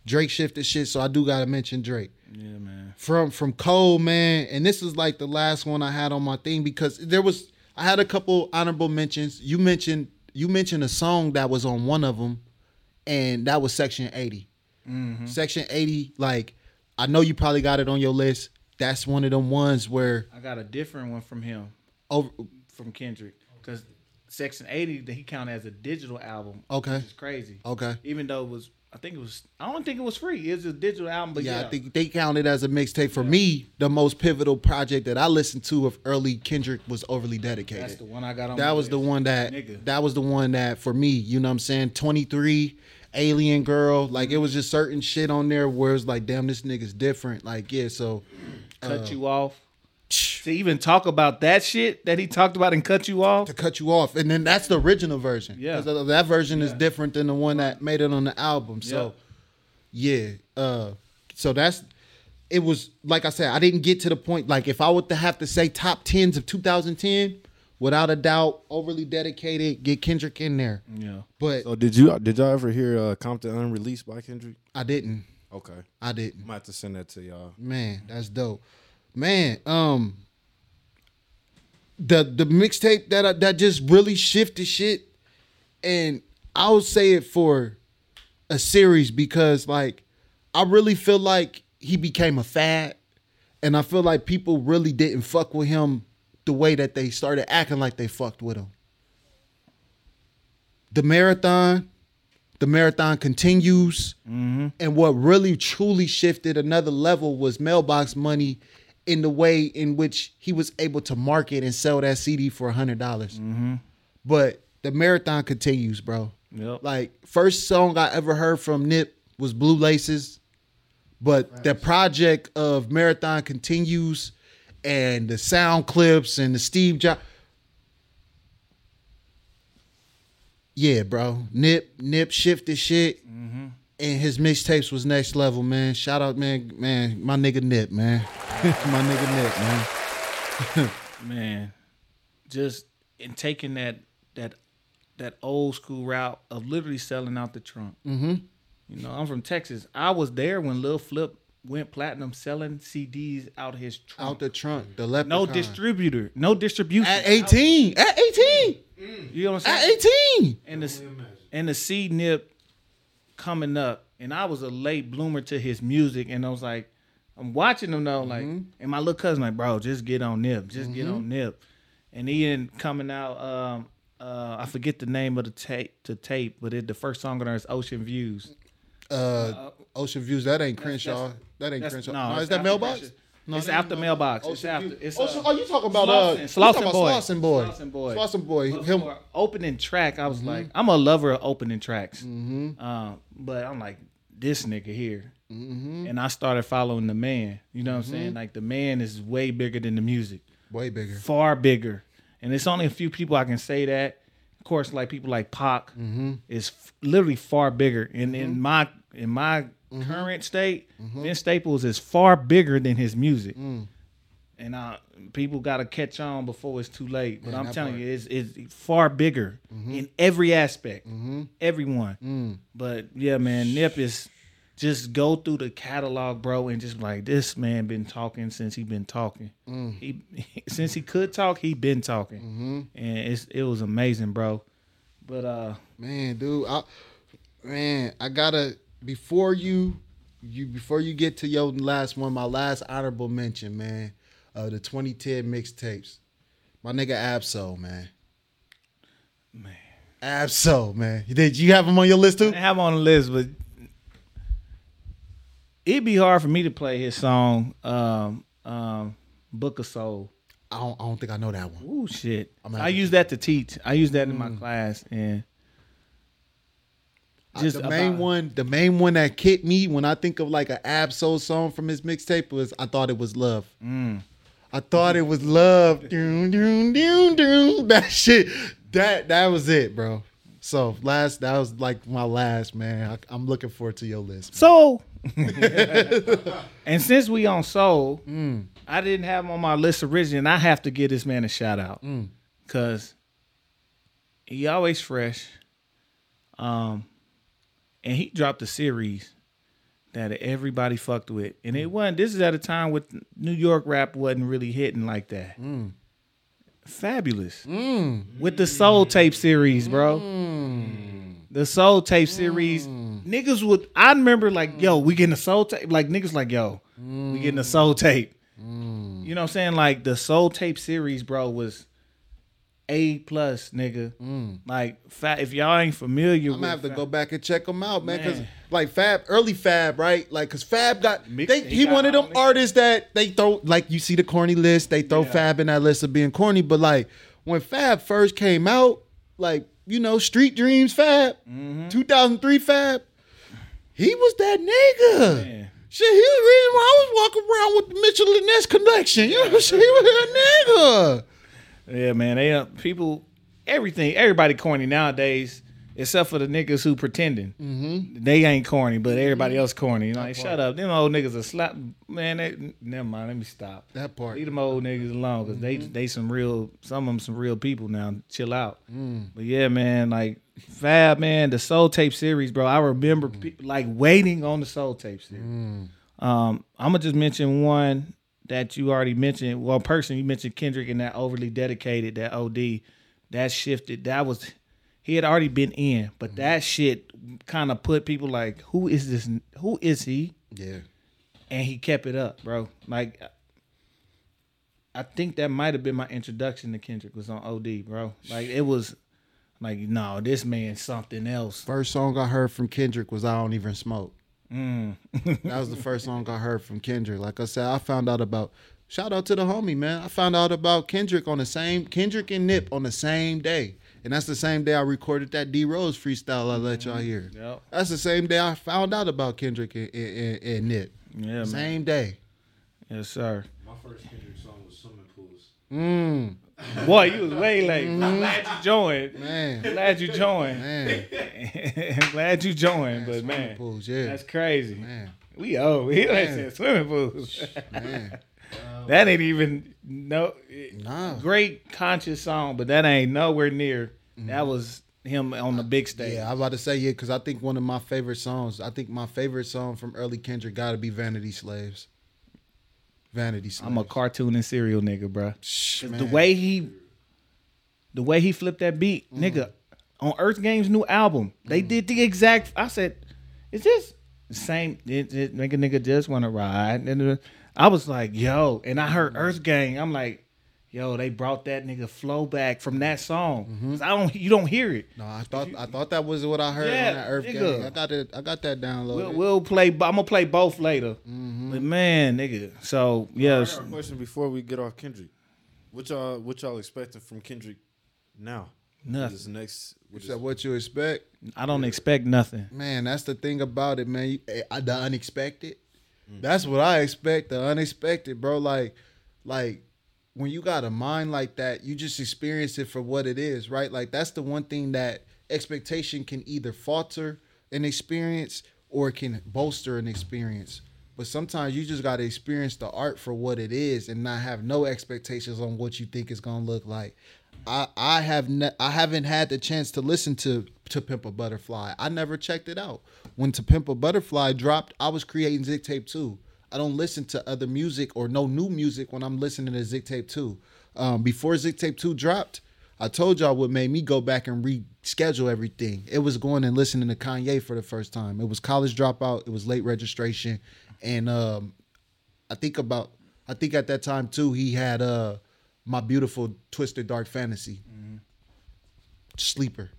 [SPEAKER 2] Drake shifted shit, so I do gotta mention Drake.
[SPEAKER 1] Yeah, man.
[SPEAKER 2] From from Cole, man, and this is like the last one I had on my thing because there was I had a couple honorable mentions. You mentioned you mentioned a song that was on one of them, and that was Section 80.
[SPEAKER 1] Mm-hmm.
[SPEAKER 2] Section 80, like I know you probably got it on your list. That's one of them ones where
[SPEAKER 1] I got a different one from him,
[SPEAKER 2] over.
[SPEAKER 1] from Kendrick, because Section 80 that he counted as a digital album.
[SPEAKER 2] Okay.
[SPEAKER 1] which is crazy.
[SPEAKER 2] Okay.
[SPEAKER 1] Even though it was, I think it was, I don't think it was free. It was a digital album, but yeah,
[SPEAKER 2] yeah, I think they count it as a mixtape. For me, the most pivotal project that I listened to of early Kendrick was Overly Dedicated.
[SPEAKER 1] that's the one I got on.
[SPEAKER 2] that was the one that
[SPEAKER 1] Nigga.
[SPEAKER 2] that was the one that for me, you know what I'm saying? 23, Alien Girl, like it was just certain shit on there where it's like, damn, this nigga's different. Like, yeah, so
[SPEAKER 1] cut uh, you off. To even talk about that shit that he talked about and cut you off.
[SPEAKER 2] to cut you off. And then that's the original version.
[SPEAKER 1] Yeah.
[SPEAKER 2] 'Cause that version is different than the one that made it on the album. So yeah. Uh so that's it was like I said, I didn't get to the point like if I were to have to say top tens of 2010, without a doubt, overly dedicated, get Kendrick in there.
[SPEAKER 1] Yeah.
[SPEAKER 2] But
[SPEAKER 3] So did you did y'all ever hear uh, Compton Unreleased by Kendrick?
[SPEAKER 2] I didn't.
[SPEAKER 3] Okay,
[SPEAKER 2] I didn't.
[SPEAKER 3] I might have to send that to y'all.
[SPEAKER 2] Man, that's dope. Man, um the the mixtape that I, that just really shifted shit and I'll say it for a series because like I really feel like he became a fad and I feel like people really didn't fuck with him the way that they started acting like they fucked with him. The marathon, the marathon continues. And what really truly shifted another level was mailbox money in the way in which he was able to market and sell that CD for $100. dollars mm-hmm. But the marathon continues, bro.
[SPEAKER 1] Yep.
[SPEAKER 2] Like first song I ever heard from Nip was Blue Laces, but the project of Marathon continues, and the sound clips and the Steve Jobs. Yeah, bro. Nip Nip shifted shit, mm-hmm. and his mixtapes was next level, man. Shout out, man, man, my nigga Nip, man, my nigga Nip, man.
[SPEAKER 1] man, just in taking that that that old school route of literally selling out the trunk. Mm-hmm. You know, I'm from Texas. I was there when Lil Flip went platinum selling CDs out his trunk.
[SPEAKER 2] Out the trunk, the
[SPEAKER 1] no distributor, no distribution.
[SPEAKER 2] at eighteen, at eighteen,
[SPEAKER 1] you know what I'm saying?
[SPEAKER 2] at
[SPEAKER 1] saying?
[SPEAKER 2] eighteen.
[SPEAKER 1] and the and the C nip coming up, and I was a late bloomer to his music, and I was like, I'm watching him though, like, and my little cousin like, bro, just get on nip, just get on nip, and he ended coming out. Um, uh, I forget the name of the tape, the tape, but it the first song on there is Ocean Views.
[SPEAKER 2] Uh, Ocean Views. That ain't Crenshaw.
[SPEAKER 1] that's-
[SPEAKER 2] that ain't Crenshaw.
[SPEAKER 1] no,
[SPEAKER 2] No, is that mailbox? No,
[SPEAKER 1] it's after
[SPEAKER 2] ain't
[SPEAKER 1] mailbox. It's
[SPEAKER 2] Ocean
[SPEAKER 1] after. It's
[SPEAKER 2] Ocean,
[SPEAKER 1] uh,
[SPEAKER 2] oh, you talking about uh,
[SPEAKER 1] Slauson-
[SPEAKER 2] you
[SPEAKER 1] Slauson
[SPEAKER 2] talking about
[SPEAKER 1] Boy.
[SPEAKER 2] Slauson Boy.
[SPEAKER 1] Slauson Boy.
[SPEAKER 2] Slauson Boy.
[SPEAKER 1] But
[SPEAKER 2] Him.
[SPEAKER 1] opening track, I was
[SPEAKER 2] Mm-hmm.
[SPEAKER 1] like, I'm a lover of opening tracks. Uh, but I'm like, this nigga here.
[SPEAKER 2] Mm-hmm.
[SPEAKER 1] And I started following the man. You know what I'm saying? Like the man is way bigger than the music,
[SPEAKER 2] Way bigger.
[SPEAKER 1] far bigger. And it's only a few people I can say that. Of course, like people like Pac
[SPEAKER 2] Mm-hmm.
[SPEAKER 1] is f- literally far bigger. And in my in my
[SPEAKER 2] Mm-hmm.
[SPEAKER 1] current state, Vince Staples is far bigger than his music.
[SPEAKER 2] Mm.
[SPEAKER 1] And uh, people got to catch on before it's too late. But
[SPEAKER 2] Man,
[SPEAKER 1] I'm telling
[SPEAKER 2] part.
[SPEAKER 1] you, it's, it's far bigger in every aspect, everyone.
[SPEAKER 2] Mm.
[SPEAKER 1] But yeah, man, Nip is just go through the catalog, bro, and just like this man been talking since he been talking.
[SPEAKER 2] Mm.
[SPEAKER 1] He since he could talk, he been talking,
[SPEAKER 2] Mm-hmm.
[SPEAKER 1] and it's it was amazing, bro. But uh,
[SPEAKER 2] Man, dude, I, man, I gotta before you, you before you get to your last one, my last honorable mention, man, uh, the 2010 mixtapes, my nigga Ab-Soul, man,
[SPEAKER 1] man,
[SPEAKER 2] Ab-Soul, man. Did you have him on your list too?
[SPEAKER 1] I have him on the list, but it'd be hard for me to play his song, um, um, "Book of Soul."
[SPEAKER 2] I don't, I don't think I know that one.
[SPEAKER 1] Ooh, shit! I use that to teach. I use that in my class, and just
[SPEAKER 2] Uh, the main
[SPEAKER 1] about-
[SPEAKER 2] one, the main one that hit me when I think of like an Ab-Soul song from his mixtape was I thought it was love.
[SPEAKER 1] Mm.
[SPEAKER 2] I thought it was love. Doom, doom, doom, doom. That shit. That that was it, bro. So last, that was like my last man. I, I'm looking forward to your list.
[SPEAKER 1] Soul. and since we on Soul,
[SPEAKER 2] Mm.
[SPEAKER 1] I didn't have him on my list originally, and I have to give this man a shout out
[SPEAKER 2] Mm.
[SPEAKER 1] because he always fresh. Um, and he dropped a series that everybody fucked with, and
[SPEAKER 2] Mm.
[SPEAKER 1] it wasn't. This is at a time with New York rap wasn't really hitting like that.
[SPEAKER 2] Mm.
[SPEAKER 1] Fabolous
[SPEAKER 2] Mm.
[SPEAKER 1] with the Soul Tape series, bro. The Soul Tape series,
[SPEAKER 2] Mm.
[SPEAKER 1] niggas would. I remember like, yo, we getting a Soul Tape. Like niggas like, yo, we getting a Soul Tape.
[SPEAKER 2] Mm.
[SPEAKER 1] You know what I'm saying? Like the Soul Tape series, bro, was a plus, nigga. Like, fa- if y'all ain't familiar,
[SPEAKER 2] Mm. I'm gonna have to
[SPEAKER 1] Fa-
[SPEAKER 2] go back and check them out, man. Cause like Fab, early Fab, right? Like, cause Fab got
[SPEAKER 1] Mix-
[SPEAKER 2] they,
[SPEAKER 1] he
[SPEAKER 2] he
[SPEAKER 1] got
[SPEAKER 2] one of them
[SPEAKER 1] mixed.
[SPEAKER 2] artists that they throw like you see the corny list, they throw
[SPEAKER 1] Yeah.
[SPEAKER 2] Fab in that list of being corny. But like when Fab first came out, like you know, Street Dreams Fab,
[SPEAKER 1] Mm-hmm.
[SPEAKER 2] 2003 Fab, he was that nigga.
[SPEAKER 1] Man.
[SPEAKER 2] Shit, he was the reason why I was walking around with the Mitchell and Ness connection. You know what I'm saying? He was that nigga.
[SPEAKER 1] Yeah, man. They uh, people, everything, everybody corny nowadays, except for the niggas who pretending. Mm-hmm. They ain't corny, but mm-hmm. everybody else corny. Like, shut up. Them old niggas are slap. Man, they, never mind. Let me stop.
[SPEAKER 2] That part.
[SPEAKER 1] Leave them old niggas alone because they mm-hmm. they some real. Some of them some real people now. Chill out. Mm. But yeah, man. Like Fab, man. The Soul Tape series, bro. I remember mm. pe- like waiting on the Soul Tape series. Mm. Um, I'm gonna just mention one that you already mentioned. Well, person you mentioned Kendrick and that overly dedicated, that OD, that shifted. That was he had already been in, but that shit kind of put people like, who is this? Who is he?
[SPEAKER 2] Yeah.
[SPEAKER 1] And he kept it up, bro. Like. I think that might have been my introduction to Kendrick was on OD, bro. Like it was like, no, this man's something else.
[SPEAKER 2] First song I heard from Kendrick was I Don't Even Smoke.
[SPEAKER 1] Mm.
[SPEAKER 2] That was the first song I heard from Kendrick. Like I said, I found out about shout out to the homie, man. I found out about Kendrick on the same Kendrick and Nip on the same day. And that's the same day I recorded that D Rose freestyle I let y'all hear.
[SPEAKER 1] Yep.
[SPEAKER 2] That's the same day I found out about Kendrick and, and, and- and Nip.
[SPEAKER 1] Yeah, man.
[SPEAKER 2] Same day.
[SPEAKER 1] Yes, sir.
[SPEAKER 3] My first Kendrick song was Swimming Pools.
[SPEAKER 2] Mm,
[SPEAKER 1] Boy, you was way late. I'm glad you joined.
[SPEAKER 2] man.
[SPEAKER 1] Glad you joined.
[SPEAKER 2] Man.
[SPEAKER 1] glad you joined, but
[SPEAKER 2] Swimming
[SPEAKER 1] man,
[SPEAKER 2] pools, yeah.
[SPEAKER 1] that's crazy.
[SPEAKER 2] man.
[SPEAKER 1] We old. He like
[SPEAKER 2] Man.
[SPEAKER 1] said swimming pools.
[SPEAKER 2] Man.
[SPEAKER 1] That ain't even no
[SPEAKER 2] Nah.
[SPEAKER 1] great conscious song, but that ain't nowhere near. That was him on the big stage.
[SPEAKER 2] Mm-hmm. Yeah, I was about to say yeah, because I think one of my favorite songs. I think my favorite song from early Kendrick got to be "Vanity Slaves." Vanity Slaves.
[SPEAKER 1] I'm a cartoon and serial nigga, bro.
[SPEAKER 2] Shh,
[SPEAKER 1] The.
[SPEAKER 2] Mm.
[SPEAKER 1] way he, the way he flipped that beat, nigga, on Earth Gang's new album, they did the exact. I said, "Is this the same?" It, it, make a nigga just want to ride, and I was like, "Yo," and I heard Earth Gang. I'm like, "Yo, they brought that nigga flow back from that song.
[SPEAKER 2] Mm-hmm.
[SPEAKER 1] 'Cause I don't, you don't hear it.
[SPEAKER 2] No, I thought I thought that was what I heard
[SPEAKER 1] Yeah,
[SPEAKER 2] on that Earth
[SPEAKER 1] nigga.
[SPEAKER 2] Gang. I got it. I got that downloaded.
[SPEAKER 1] We'll, we'll play. I'm gonna play both later.
[SPEAKER 2] Mm-hmm.
[SPEAKER 1] But man, nigga. So
[SPEAKER 3] I
[SPEAKER 1] yeah,
[SPEAKER 3] got a question before we get off Kendrick. What y'all what y'all expecting from Kendrick now?
[SPEAKER 1] Nothing.
[SPEAKER 2] Mm-hmm.
[SPEAKER 3] What is next? What
[SPEAKER 2] Is
[SPEAKER 3] is,
[SPEAKER 2] that what you expect?
[SPEAKER 1] I don't expect nothing.
[SPEAKER 2] Man, that's the thing about it, man. You, eh, I- the unexpected. Mm-hmm. That's what I expect. The unexpected, bro. Like, like when you got a mind like that, you just experience it for what it is, right? Like that's the one thing that expectation can either falter an experience or it can bolster an experience. But sometimes you just got to experience the art for what it is and not have no expectations on what you think it's gonna look like. I I have ne- I haven't had the chance to listen to to Pimp a Butterfly. I never checked it out. When To Pimp a Butterfly dropped, I was creating Zig Tape 2. I don't listen to other music or no new music when I'm listening to Zig Tape 2. Um, before Zig Tape 2 dropped, I told y'all what made me go back and reschedule everything. It was going and listening to Kanye for the first time. It was college dropout. It was late registration, and um, I think about I think at that time too he had uh my beautiful twisted dark fantasy. Sleeper.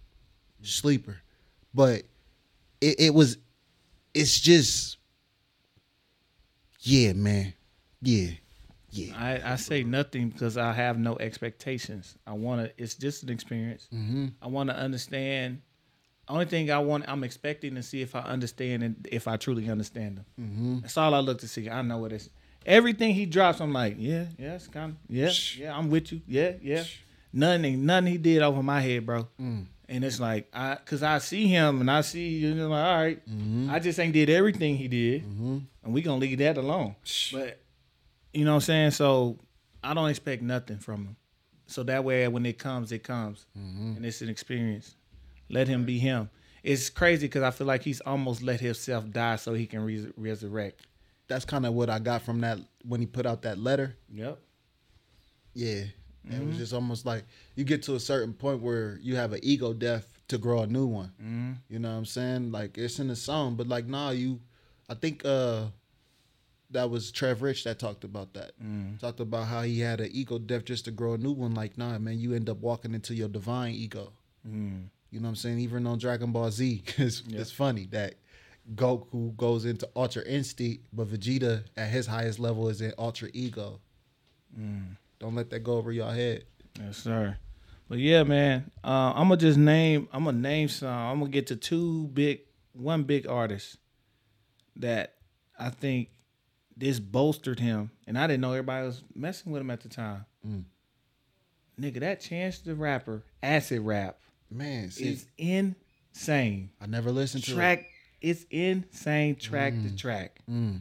[SPEAKER 2] Sleeper. But it, it was it's just yeah, man. Yeah. Yeah.
[SPEAKER 1] I, I say nothing because I have no expectations. I want to. It's just an experience.
[SPEAKER 2] Mm-hmm.
[SPEAKER 1] I want to understand. Only thing I want, I'm expecting to see if I understand and if I truly understand them.
[SPEAKER 2] Mm-hmm.
[SPEAKER 1] That's all I look to see. I know what it's. Everything he drops, I'm like, yeah, yeah, it's kind of, yeah, yeah, I'm with you, yeah, yeah. Nothing, nothing he did over my head, bro.
[SPEAKER 2] Mm.
[SPEAKER 1] And it's like, I, cause I see him and I see, you know, like, all right,
[SPEAKER 2] Mm-hmm.
[SPEAKER 1] I just ain't did everything he did, and we gonna leave that alone. But you know what I'm saying? So I don't expect nothing from him. So that way, when it comes, it comes, and it's an experience. Let him be him. It's crazy because I feel like he's almost let himself die so he can res- resurrect.
[SPEAKER 2] That's kind of what I got from that when he put out that letter.
[SPEAKER 1] Yep.
[SPEAKER 2] Yeah. And it
[SPEAKER 1] Mm-hmm.
[SPEAKER 2] was just almost like you get to a certain point where you have an ego death to grow a new one.
[SPEAKER 1] Mm-hmm.
[SPEAKER 2] You know what I'm saying? Like it's in the song, but like nah, you. I think uh that was Trev Rich that talked about that.
[SPEAKER 1] Mm-hmm.
[SPEAKER 2] Talked about how he had an ego death just to grow a new one. Like nah, man, you end up walking into your divine ego.
[SPEAKER 1] Mm.
[SPEAKER 2] You know what I'm saying? Even on Dragon Ball Z, it's, it's funny that Goku goes into Ultra Instinct, but Vegeta at his highest level is in Ultra Ego.
[SPEAKER 1] Mm.
[SPEAKER 2] Don't let that go over your head.
[SPEAKER 1] Yes, sir. But yeah, man, uh, I'm gonna just name. I'm gonna name some. I'm gonna get to two big, one big artist that I think this bolstered him, and I didn't know everybody was messing with him at the time.
[SPEAKER 2] Mm.
[SPEAKER 1] Nigga, that Chance the Rapper acid rap
[SPEAKER 2] Man, see,
[SPEAKER 1] is insane.
[SPEAKER 2] I never listened to
[SPEAKER 1] Track, it's insane. Track to track.
[SPEAKER 2] Mm,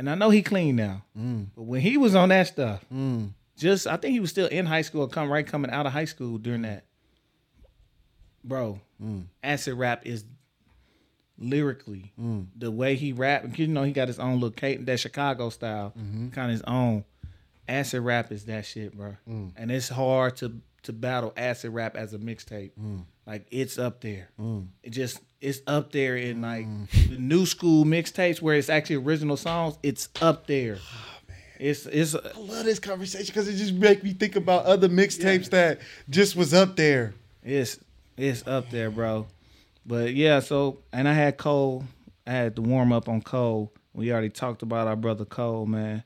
[SPEAKER 1] and I know he clean now,
[SPEAKER 2] mm,
[SPEAKER 1] but when he was on that stuff,
[SPEAKER 2] mm.
[SPEAKER 1] just I think he was still in high school, come right coming out of high school during that. Bro,
[SPEAKER 2] Mm.
[SPEAKER 1] acid rap is lyrically
[SPEAKER 2] Mm.
[SPEAKER 1] the way he rap. You know, he got his own little cadence, that Chicago style,
[SPEAKER 2] Mm-hmm.
[SPEAKER 1] kind of his own. Acid rap is that shit, bro,
[SPEAKER 2] Mm.
[SPEAKER 1] and it's hard to to battle acid rap as a mixtape.
[SPEAKER 2] Mm.
[SPEAKER 1] Like it's up there.
[SPEAKER 2] Mm.
[SPEAKER 1] It just it's up there in like the new school mixtapes where it's actually original songs. It's up there. It's it's
[SPEAKER 2] I love this conversation because it just make me think about other mixtapes that just was up there.
[SPEAKER 1] It's it's up there, bro. But yeah, so and I had Cole. I had to warm up on Cole. We already talked about our brother Cole, man.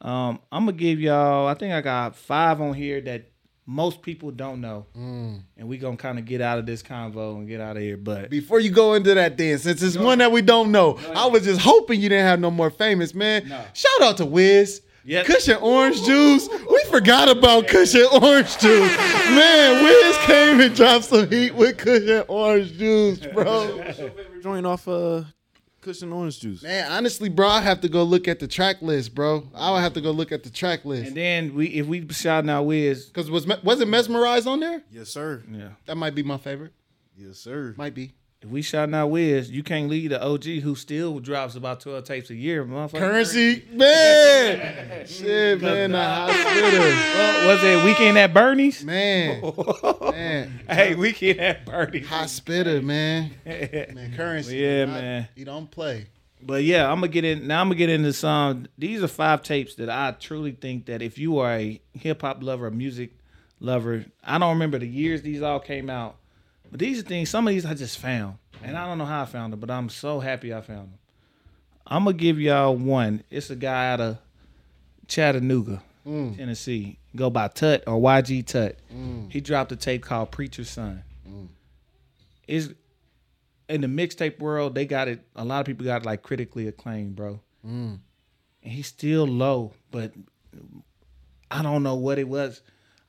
[SPEAKER 1] Um, I'm gonna give y'all. I think I got five on here that most people don't know,
[SPEAKER 2] Mm.
[SPEAKER 1] and we gonna kind of get out of this convo and get out of here. But
[SPEAKER 2] Before you go into that, then, since it's one that we don't know, I was just hoping you didn't have no more famous, man.
[SPEAKER 1] No.
[SPEAKER 2] Shout out to Wiz.
[SPEAKER 1] Yep.
[SPEAKER 2] Kush and Orange Juice. We forgot about cushion orange juice. Man, Wiz came and dropped some heat with Kush and Orange Juice, bro.
[SPEAKER 3] Join off uh, Kush and Orange Juice.
[SPEAKER 2] Man, honestly, bro, I have to go look at the track list, bro. I would have to go look at the track list.
[SPEAKER 1] and then we if we shouting out Wiz,
[SPEAKER 2] Cause was was it mesmerized on there?
[SPEAKER 3] Yes, sir.
[SPEAKER 1] yeah.
[SPEAKER 2] That might be my favorite.
[SPEAKER 3] Yes, sir.
[SPEAKER 2] Might be.
[SPEAKER 1] If we shouting out Wiz, you can't leave the OG who still drops about twelve tapes a year, motherfucker.
[SPEAKER 2] Currency, man. Shit, man. The hospital.
[SPEAKER 1] Was it weekend at Burnie's?
[SPEAKER 2] Man, man.
[SPEAKER 1] Hey, weekend at Burnie's.
[SPEAKER 2] Hospital, man. Man, currency.
[SPEAKER 1] Yeah, man.
[SPEAKER 2] He don't play.
[SPEAKER 1] But yeah, I'm gonna get in now. I'm gonna get into some. These are five tapes that I truly think that if you are a hip hop lover, a music lover, I don't remember the years these all came out, but these are things. Some of these I just found, and I don't know how I found them, but I'm so happy I found them. I'm gonna give y'all one. It's a guy out of Chattanooga,
[SPEAKER 2] Mm.
[SPEAKER 1] Tennessee. Go by Tut or YG Tut. He dropped a tape called Preacher's Son. It's in the mixtape world, they got it. A lot of people got it like critically acclaimed, bro.
[SPEAKER 2] Mm.
[SPEAKER 1] And he's still low, but I don't know what it was.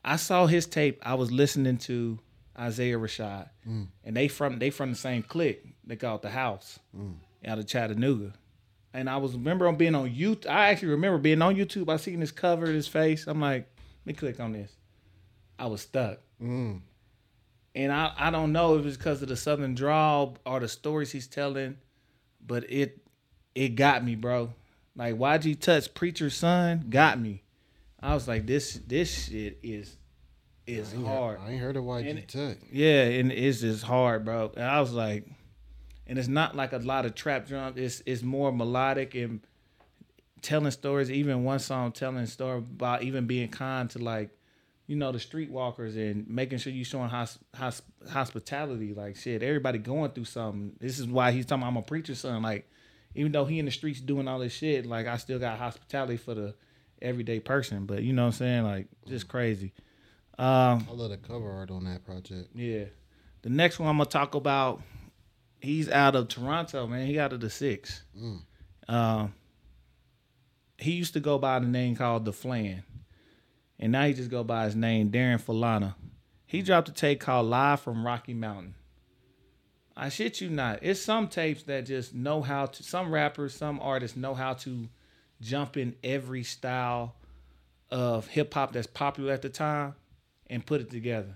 [SPEAKER 1] I saw his tape. I was listening to Isaiah Rashad, and they from they from the same clique. They called the House out of Chattanooga. And I was remember on being on YouTube. I actually remember being on YouTube. I seen this cover, his face. I'm like, let me click on this. I was stuck.
[SPEAKER 2] Mm.
[SPEAKER 1] And I, I don't know if it's because of the southern drawl or the stories he's telling, but it it got me, bro. Like YG Touch Preacher's Son got me. I was like, this this shit is is hard.
[SPEAKER 2] I ain't heard of YG
[SPEAKER 1] And-
[SPEAKER 2] Tut.
[SPEAKER 1] Yeah, and it's just hard, bro. And I was like, and it's not like a lot of trap drums. It's it's more melodic and telling stories. Even one song telling a story about even being kind to like, you know, the streetwalkers and making sure you showing hos, hos, hospitality. Like shit, everybody going through something. This is why he's talking. I'm a preacher son. Like, even though he in the streets doing all this shit, like I still got hospitality for the everyday person. But you know what I'm saying? Like, just mm. crazy. Um,
[SPEAKER 2] I love the cover art on that project.
[SPEAKER 1] yeah. The next one I'm gonna talk about, he's out of Toronto, man. He out of the six.
[SPEAKER 2] Mm.
[SPEAKER 1] Um, he used to go by the name called the Flan, and now he just go by his name Darren Falana. He dropped a tape called Live from Rocky Mountain. I shit you not. It's some tapes that just know how to. Some rappers, some artists know how to jump in every style of hip hop that's popular at the time and put it together.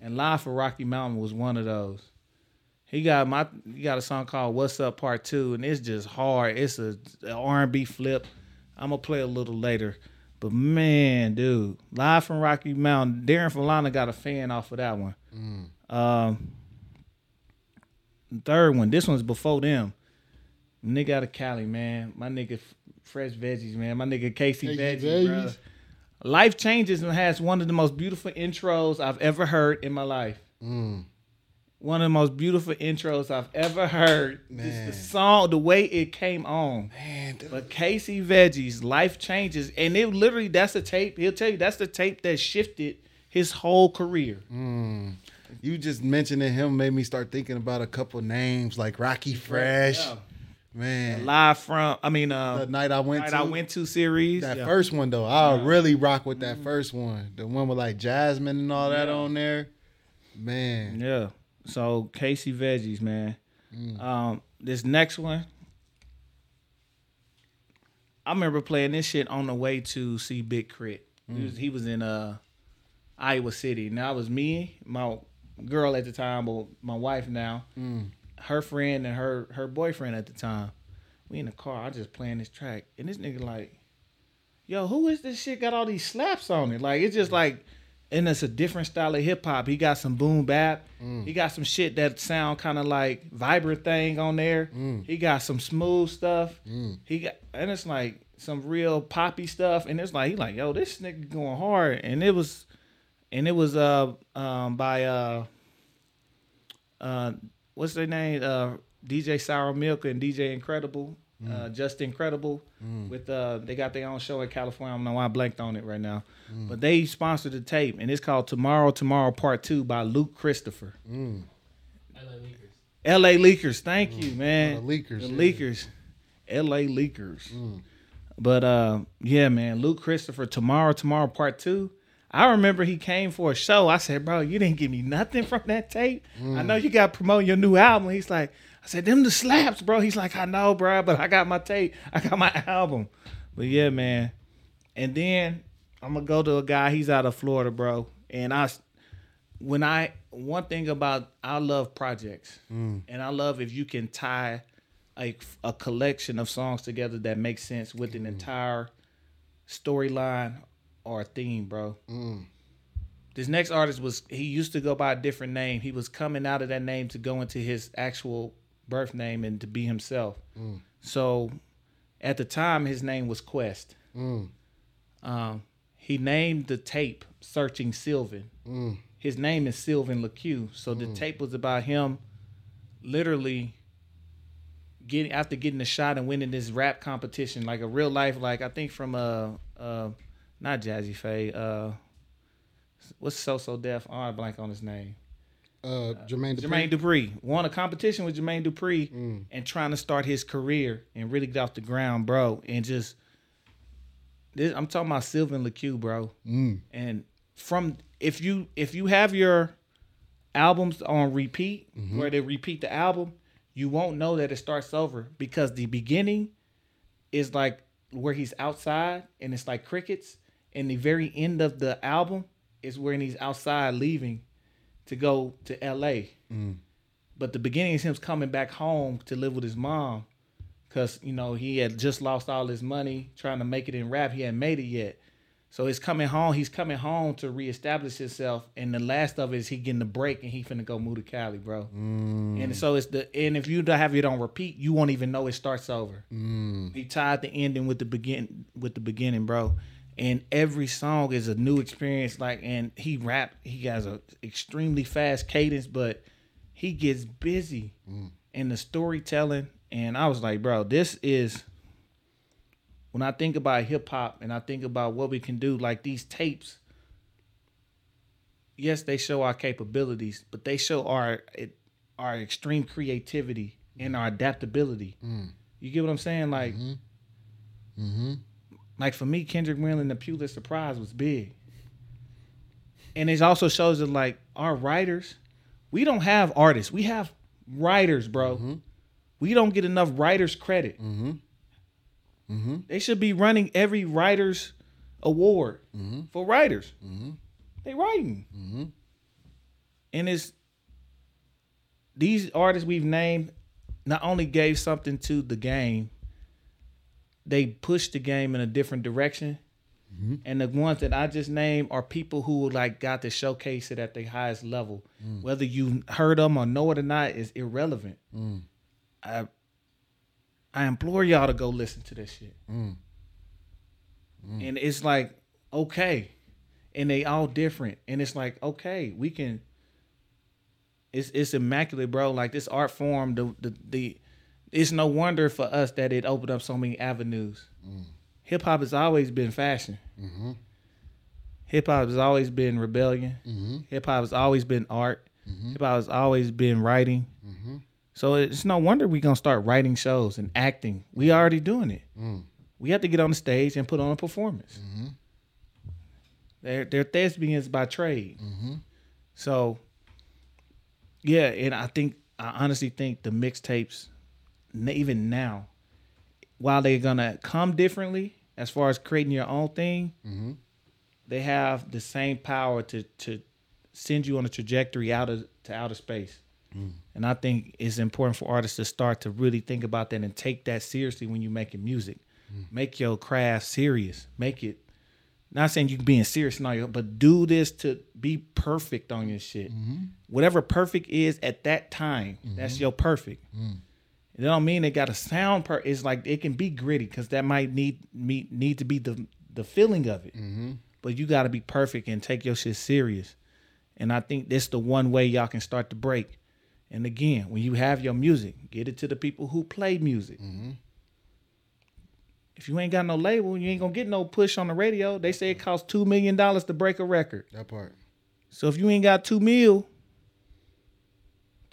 [SPEAKER 1] And Live for Rocky Mountain was one of those. He got my he got a song called What's Up Part Two, and it's just hard. It's a, R&B flip. I'm gonna play a little later. But man, dude, live from Rocky Mountain, Darren Falana got a fan off of that one. Um, third one, this one's before them. Nigga out of Cali, man. My nigga Fresh Veggies, man. My nigga Casey,
[SPEAKER 2] Casey
[SPEAKER 1] Veggies, bro. Life Changes and has one of the most beautiful intros I've ever heard in my life.
[SPEAKER 2] Mm.
[SPEAKER 1] One of the most beautiful intros I've ever heard. The song, the way it came on.
[SPEAKER 2] Man, dude.
[SPEAKER 1] But Casey Veggies, Life Changes, and it literally that's the tape. He'll tell you that's the tape that shifted his whole career.
[SPEAKER 2] Mm. You just mentioning him made me start thinking about a couple names like Rockie Fresh.
[SPEAKER 1] Yeah.
[SPEAKER 2] Man,
[SPEAKER 1] Live from, I mean, uh,
[SPEAKER 2] the night I went
[SPEAKER 1] night
[SPEAKER 2] to.
[SPEAKER 1] I went to series.
[SPEAKER 2] that
[SPEAKER 1] yeah.
[SPEAKER 2] first one though, I
[SPEAKER 1] Yeah.
[SPEAKER 2] really rock with that first one. The one with like Jasmine and all that
[SPEAKER 1] Yeah.
[SPEAKER 2] on there. Man,
[SPEAKER 1] Yeah. So Casey Veggies, man.
[SPEAKER 2] Mm.
[SPEAKER 1] Um, this next one, I remember playing this shit on the way to see Big Crit. He,
[SPEAKER 2] Mm.
[SPEAKER 1] was, he was in uh Iowa City. Now it was me, my girl at the time, but my wife now,
[SPEAKER 2] Mm.
[SPEAKER 1] Her friend and her her boyfriend at the time. We in the car. I just playing this track, and this nigga like, yo, who is this shit? Got all these slaps on it. Like it's just like, and it's a different style of hip hop. He got some boom bap.
[SPEAKER 2] Mm.
[SPEAKER 1] He got some shit that sound kind of like vibrant thing on there.
[SPEAKER 2] Mm.
[SPEAKER 1] He got some smooth stuff.
[SPEAKER 2] Mm.
[SPEAKER 1] He got and it's like some real poppy stuff. And it's like he like, yo, this nigga going hard. And it was, and it was uh um by uh uh what's their name uh DJ Sourmilk and DJ Incredible. Uh, Justin Credible with uh they got their own show in California. I don't know why I blanked on it right now, but they sponsored the tape and it's called Tomorrow Tomorrow Part Two by Luke Christopher.
[SPEAKER 2] Mm.
[SPEAKER 1] L.A. Leakers, thank you, man.
[SPEAKER 2] The Leakers,
[SPEAKER 1] the
[SPEAKER 2] yeah.
[SPEAKER 1] Leakers, L.A. Leakers.
[SPEAKER 2] Mm.
[SPEAKER 1] But uh, yeah, man, Luke Christopher, tomorrow, tomorrow, part two. I remember he came for a show. I said, bro, you didn't give me nothing from that tape. I
[SPEAKER 2] Mm.
[SPEAKER 1] know you got promoting your new album. He's like, I said, them the slaps, bro. He's like, I know, bro, but I got my tape. I got my album. But yeah, man. And then I'm gonna go to a guy. He's out of Florida, bro. And I, when I one thing about I love projects,
[SPEAKER 2] Mm.
[SPEAKER 1] and I love if you can tie a a collection of songs together that makes sense with an entire storyline or a theme, bro.
[SPEAKER 2] Mm.
[SPEAKER 1] This next artist was he used to go by a different name. He was coming out of that name to go into his actual birth name and to be himself.
[SPEAKER 2] Mm.
[SPEAKER 1] So at the time his name was Quest.
[SPEAKER 2] Mm.
[SPEAKER 1] Um, he named the tape Searching Sylvan.
[SPEAKER 2] Mm.
[SPEAKER 1] His name is Sylvan LaCue. So the tape was about him literally getting after getting a shot and winning this rap competition, like a real life, like I think from uh uh not Jazze Pha, uh what's So So Def? Oh, I blank on his name.
[SPEAKER 2] Uh, Jermaine Dupri.
[SPEAKER 1] Jermaine Dupri won a competition with Jermaine Dupri
[SPEAKER 2] Mm.
[SPEAKER 1] and trying to start his career and really get off the ground, bro. And just this, I'm talking about Sylvan LaCue, bro.
[SPEAKER 2] Mm.
[SPEAKER 1] And from if you if you have your albums on repeat, where they repeat the album, you won't know that it starts over because the beginning is like where he's outside and it's like crickets, and the very end of the album is when he's outside leaving to go to L.A.
[SPEAKER 2] Mm.
[SPEAKER 1] But the beginning is him coming back home to live with his mom, cause you know he had just lost all his money trying to make it in rap. He hadn't made it yet, so he's coming home. He's coming home to reestablish himself. And the last of it is he getting the break and he finna go move to Cali, bro.
[SPEAKER 2] Mm.
[SPEAKER 1] And so it's the and if you don't have it on repeat, you won't even know it starts over.
[SPEAKER 2] Mm.
[SPEAKER 1] He tied the ending with the begin with the beginning, bro. And every song is a new experience. Like, and he rap. He has a extremely fast cadence, but he gets busy mm. in the storytelling. And I was like, bro, this is when I think about hip hop and I think about what we can do. Like these tapes, yes, they show our capabilities, but they show our our extreme creativity and our adaptability. Mm. You get what I'm saying? Like,
[SPEAKER 2] Mm-hmm. mm-hmm.
[SPEAKER 1] Like for me, Kendrick and the Pulitzer Prize was big. And it also shows that like our writers, we don't have artists. We have writers, bro. We don't get enough writers credit.
[SPEAKER 2] Mm-hmm. Mm-hmm.
[SPEAKER 1] They should be running every writers award
[SPEAKER 2] Mm-hmm.
[SPEAKER 1] for writers.
[SPEAKER 2] Mm-hmm.
[SPEAKER 1] They writing.
[SPEAKER 2] Mm-hmm.
[SPEAKER 1] And it's these artists we've named not only gave something to the game, they push the game in a different direction. Mm-hmm. And the ones that I just named are people who like got to showcase it at the highest level. Mm. Whether you heard them or know it or not is irrelevant. Mm. I I implore y'all to go listen to this shit. Mm. And it's like, okay. And they all different. And it's like, okay, we can it's it's immaculate, bro. Like this art form, the the, the it's no wonder for us that it opened up so many avenues. Mm. Hip hop has always been fashion. Mm-hmm. Hip hop has always been rebellion. Mm-hmm. Hip hop has always been art. Mm-hmm. Hip hop has always been writing. So it's no wonder we're gonna start writing shows and acting. We already doing it. Mm. We have to get on the stage and put on a performance. They're they're thespians by trade. So yeah, and I think I honestly think the mixtapes, even now, while they're gonna come differently as far as creating your own thing, mm-hmm. they have the same power to to send you on a trajectory out of to outer space. Mm. And I think it's important for artists to start to really think about that and take that seriously when you're making music. Mm. Make your craft serious. Make it not saying you being serious and all your, but do this to be perfect on your shit. Mm-hmm. Whatever perfect is at that time, that's mm-hmm. your perfect. Mm. It don't mean it got a sound per. It's like it can be gritty because that might need me need to be the the feeling of it. Mm-hmm. But you got to be perfect and take your shit serious. And I think this the one way y'all can start to break. And again, when you have your music, get it to the people who play music. Mm-hmm. If you ain't got no label, you ain't gonna get no push on the radio. They say it costs two million dollars to break a record.
[SPEAKER 2] That part.
[SPEAKER 1] So if you ain't got two mil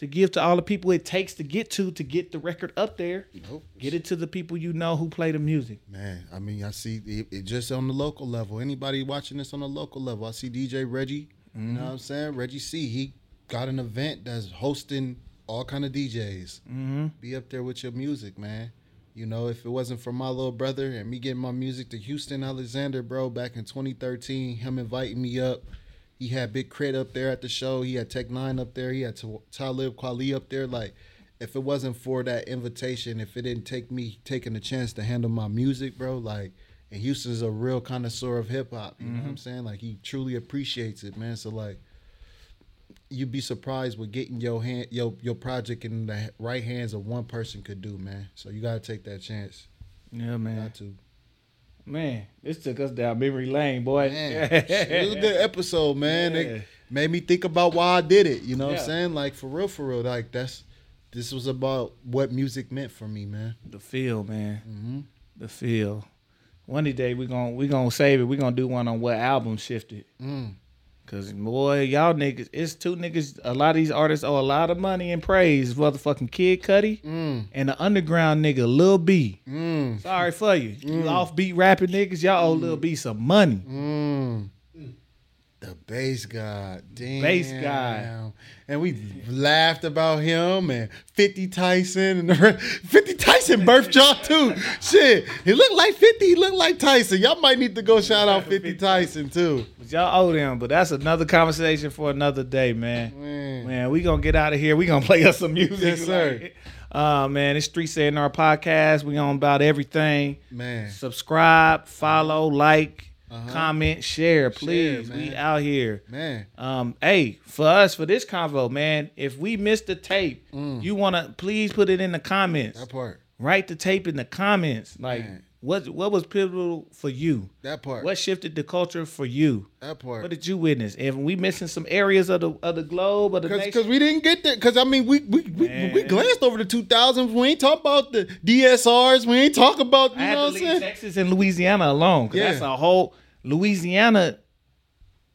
[SPEAKER 1] to give to all the people it takes to get to to get the record up there,
[SPEAKER 2] Nope.
[SPEAKER 1] get it to the people you know who play the music.
[SPEAKER 2] Man, I mean, I see it, it just on the local level. Anybody watching this on the local level, I see DJ Reggie. You know what I'm saying? Reggie C. He got an event that's hosting all kind of DJs.
[SPEAKER 1] Mm-hmm.
[SPEAKER 2] Be up there with your music, man. You know, if it wasn't for my little brother and me getting my music to Houston Alexander, bro, back in 2013, him inviting me up. He had Big K.R.I.T up there at the show. He had Tech N9ne up there. He had Ta- Talib Kweli up there. Like, if it wasn't for that invitation, if it didn't take me taking the chance to handle my music, bro, like, and Houston's a real connoisseur of hip hop. You know what I'm mm-hmm. saying? Like, he truly appreciates it, man. So, like, you'd be surprised with getting your hand your your project in the right hands of one person could do, man. So you gotta take that chance.
[SPEAKER 1] Yeah, man.
[SPEAKER 2] Got to.
[SPEAKER 1] Man, this took us down memory lane, boy.
[SPEAKER 2] Man, it was a good episode, man.
[SPEAKER 1] Yeah.
[SPEAKER 2] It made me think about why I did it. You know what I'm saying? Like for real, for real. Like that's this was about what music meant for me, man.
[SPEAKER 1] The feel, man.
[SPEAKER 2] Mm-hmm.
[SPEAKER 1] The feel. One day we're gonna we're gonna save it. We're gonna do one on what album shifted.
[SPEAKER 2] Mm.
[SPEAKER 1] Cause boy, y'all niggas, it's two niggas. A lot of these artists owe a lot of money and praise. Motherfucking Kid Cudi
[SPEAKER 2] Mm.
[SPEAKER 1] and the underground nigga Lil B.
[SPEAKER 2] Mm.
[SPEAKER 1] Sorry for you, you offbeat rapping niggas. Y'all owe Lil B some money.
[SPEAKER 2] The Based God, damn.
[SPEAKER 1] Based god.
[SPEAKER 2] and we laughed about him and Fifty Tyson and the re- Fifty Tyson birthed y'all too. Shit, he looked like Fifty. He looked like Tyson. Y'all might need to go shout out Fifty Tyson too.
[SPEAKER 1] But y'all owe them. But that's another conversation for another day, man.
[SPEAKER 2] Man.
[SPEAKER 1] Man, we gonna get out of here. We gonna play us some music.
[SPEAKER 2] Yes, sir.
[SPEAKER 1] Like, uh man, it's Streets A&R podcast. We on about everything.
[SPEAKER 2] Man.
[SPEAKER 1] Subscribe, follow, like,
[SPEAKER 2] Uh-huh.
[SPEAKER 1] comment, share, please.
[SPEAKER 2] man.
[SPEAKER 1] we out here.
[SPEAKER 2] Man.
[SPEAKER 1] Um, hey, for us, for this convo, man, if we missed the tape, you wanna please put it in the comments.
[SPEAKER 2] Mm. That part.
[SPEAKER 1] Write the tape in the comments. Like
[SPEAKER 2] Man.
[SPEAKER 1] what what was pivotal for you?
[SPEAKER 2] That part.
[SPEAKER 1] What shifted the culture for you?
[SPEAKER 2] That part.
[SPEAKER 1] What did you witness? If we missing some areas of the of the globe of the
[SPEAKER 2] Because we didn't get that. Because I mean, we we, we, we glanced over the 2000s. We ain't talk about the DSRs. We ain't talk about you
[SPEAKER 1] I
[SPEAKER 2] know
[SPEAKER 1] to
[SPEAKER 2] what I'm saying.
[SPEAKER 1] Texas and Louisiana alone.
[SPEAKER 2] Yeah.
[SPEAKER 1] that's a whole Louisiana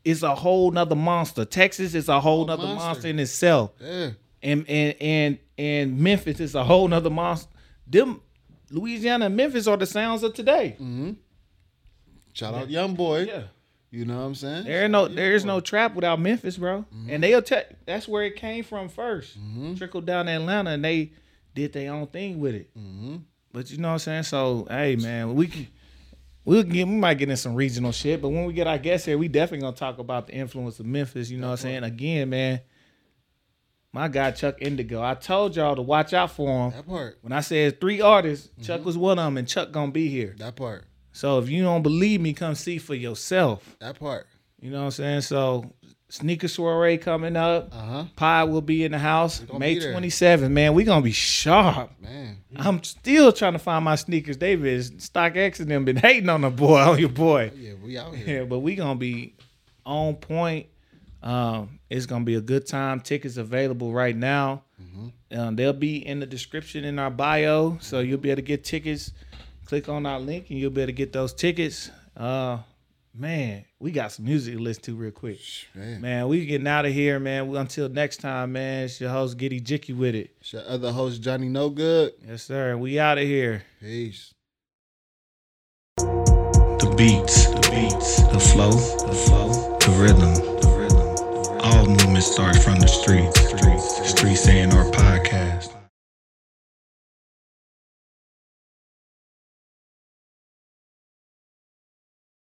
[SPEAKER 1] is a whole nother monster. Texas is a whole nother monster.
[SPEAKER 2] monster.
[SPEAKER 1] in itself.
[SPEAKER 2] Yeah.
[SPEAKER 1] And and and and Memphis is a whole nother monster. Them Louisiana and Memphis are the sounds of today.
[SPEAKER 2] Shout out Young Boy.
[SPEAKER 1] Yeah.
[SPEAKER 2] You know what I'm saying?
[SPEAKER 1] There ain't no there is no trap without Memphis, bro.
[SPEAKER 2] Mm-hmm.
[SPEAKER 1] And they'll tell that's where it came from 1st Trickled down to Atlanta and they did their own thing with it.
[SPEAKER 2] Mm-hmm.
[SPEAKER 1] But you know what I'm saying? So hey man, we can we'll get we might get in some regional shit, but when we get our guests here, we definitely gonna talk about the influence of Memphis. You know what I'm saying? Again, man. My guy Chuck Indigo. I told y'all to watch out for him.
[SPEAKER 2] That part.
[SPEAKER 1] When I said three artists,
[SPEAKER 2] Mm-hmm.
[SPEAKER 1] Chuck was one of them, and Chuck gonna be here.
[SPEAKER 2] That part.
[SPEAKER 1] So if you don't believe me, come see for yourself.
[SPEAKER 2] That part.
[SPEAKER 1] You know what I'm saying? So sneaker soiree coming up.
[SPEAKER 2] Uh huh.
[SPEAKER 1] Pie will be in the house May
[SPEAKER 2] be
[SPEAKER 1] 27th. Man, we gonna be sharp.
[SPEAKER 2] Man.
[SPEAKER 1] I'm still trying to find my sneakers. David, StockX and them been hating on the boy, on your boy.
[SPEAKER 2] Yeah, we out here.
[SPEAKER 1] Yeah, but we gonna be on point. Um, it's gonna be a good time. Tickets available right now. Um, they'll be in the description in our bio, so you'll be able to get tickets. Click on our link, and you'll be able to get those tickets. Uh, man, we got some music to listen to real quick.
[SPEAKER 2] Man.
[SPEAKER 1] Man, we getting out of here, man. Until next time, man. It's your host Giddy Jicky with it.
[SPEAKER 2] It's your other host, Johnny No Good.
[SPEAKER 1] Yes, sir. We out of here.
[SPEAKER 2] Peace.
[SPEAKER 4] The beats, the beats, the flow, the flow, the rhythm, the rhythm. All movement starts from the streets. Streets, streets, A&R podcast.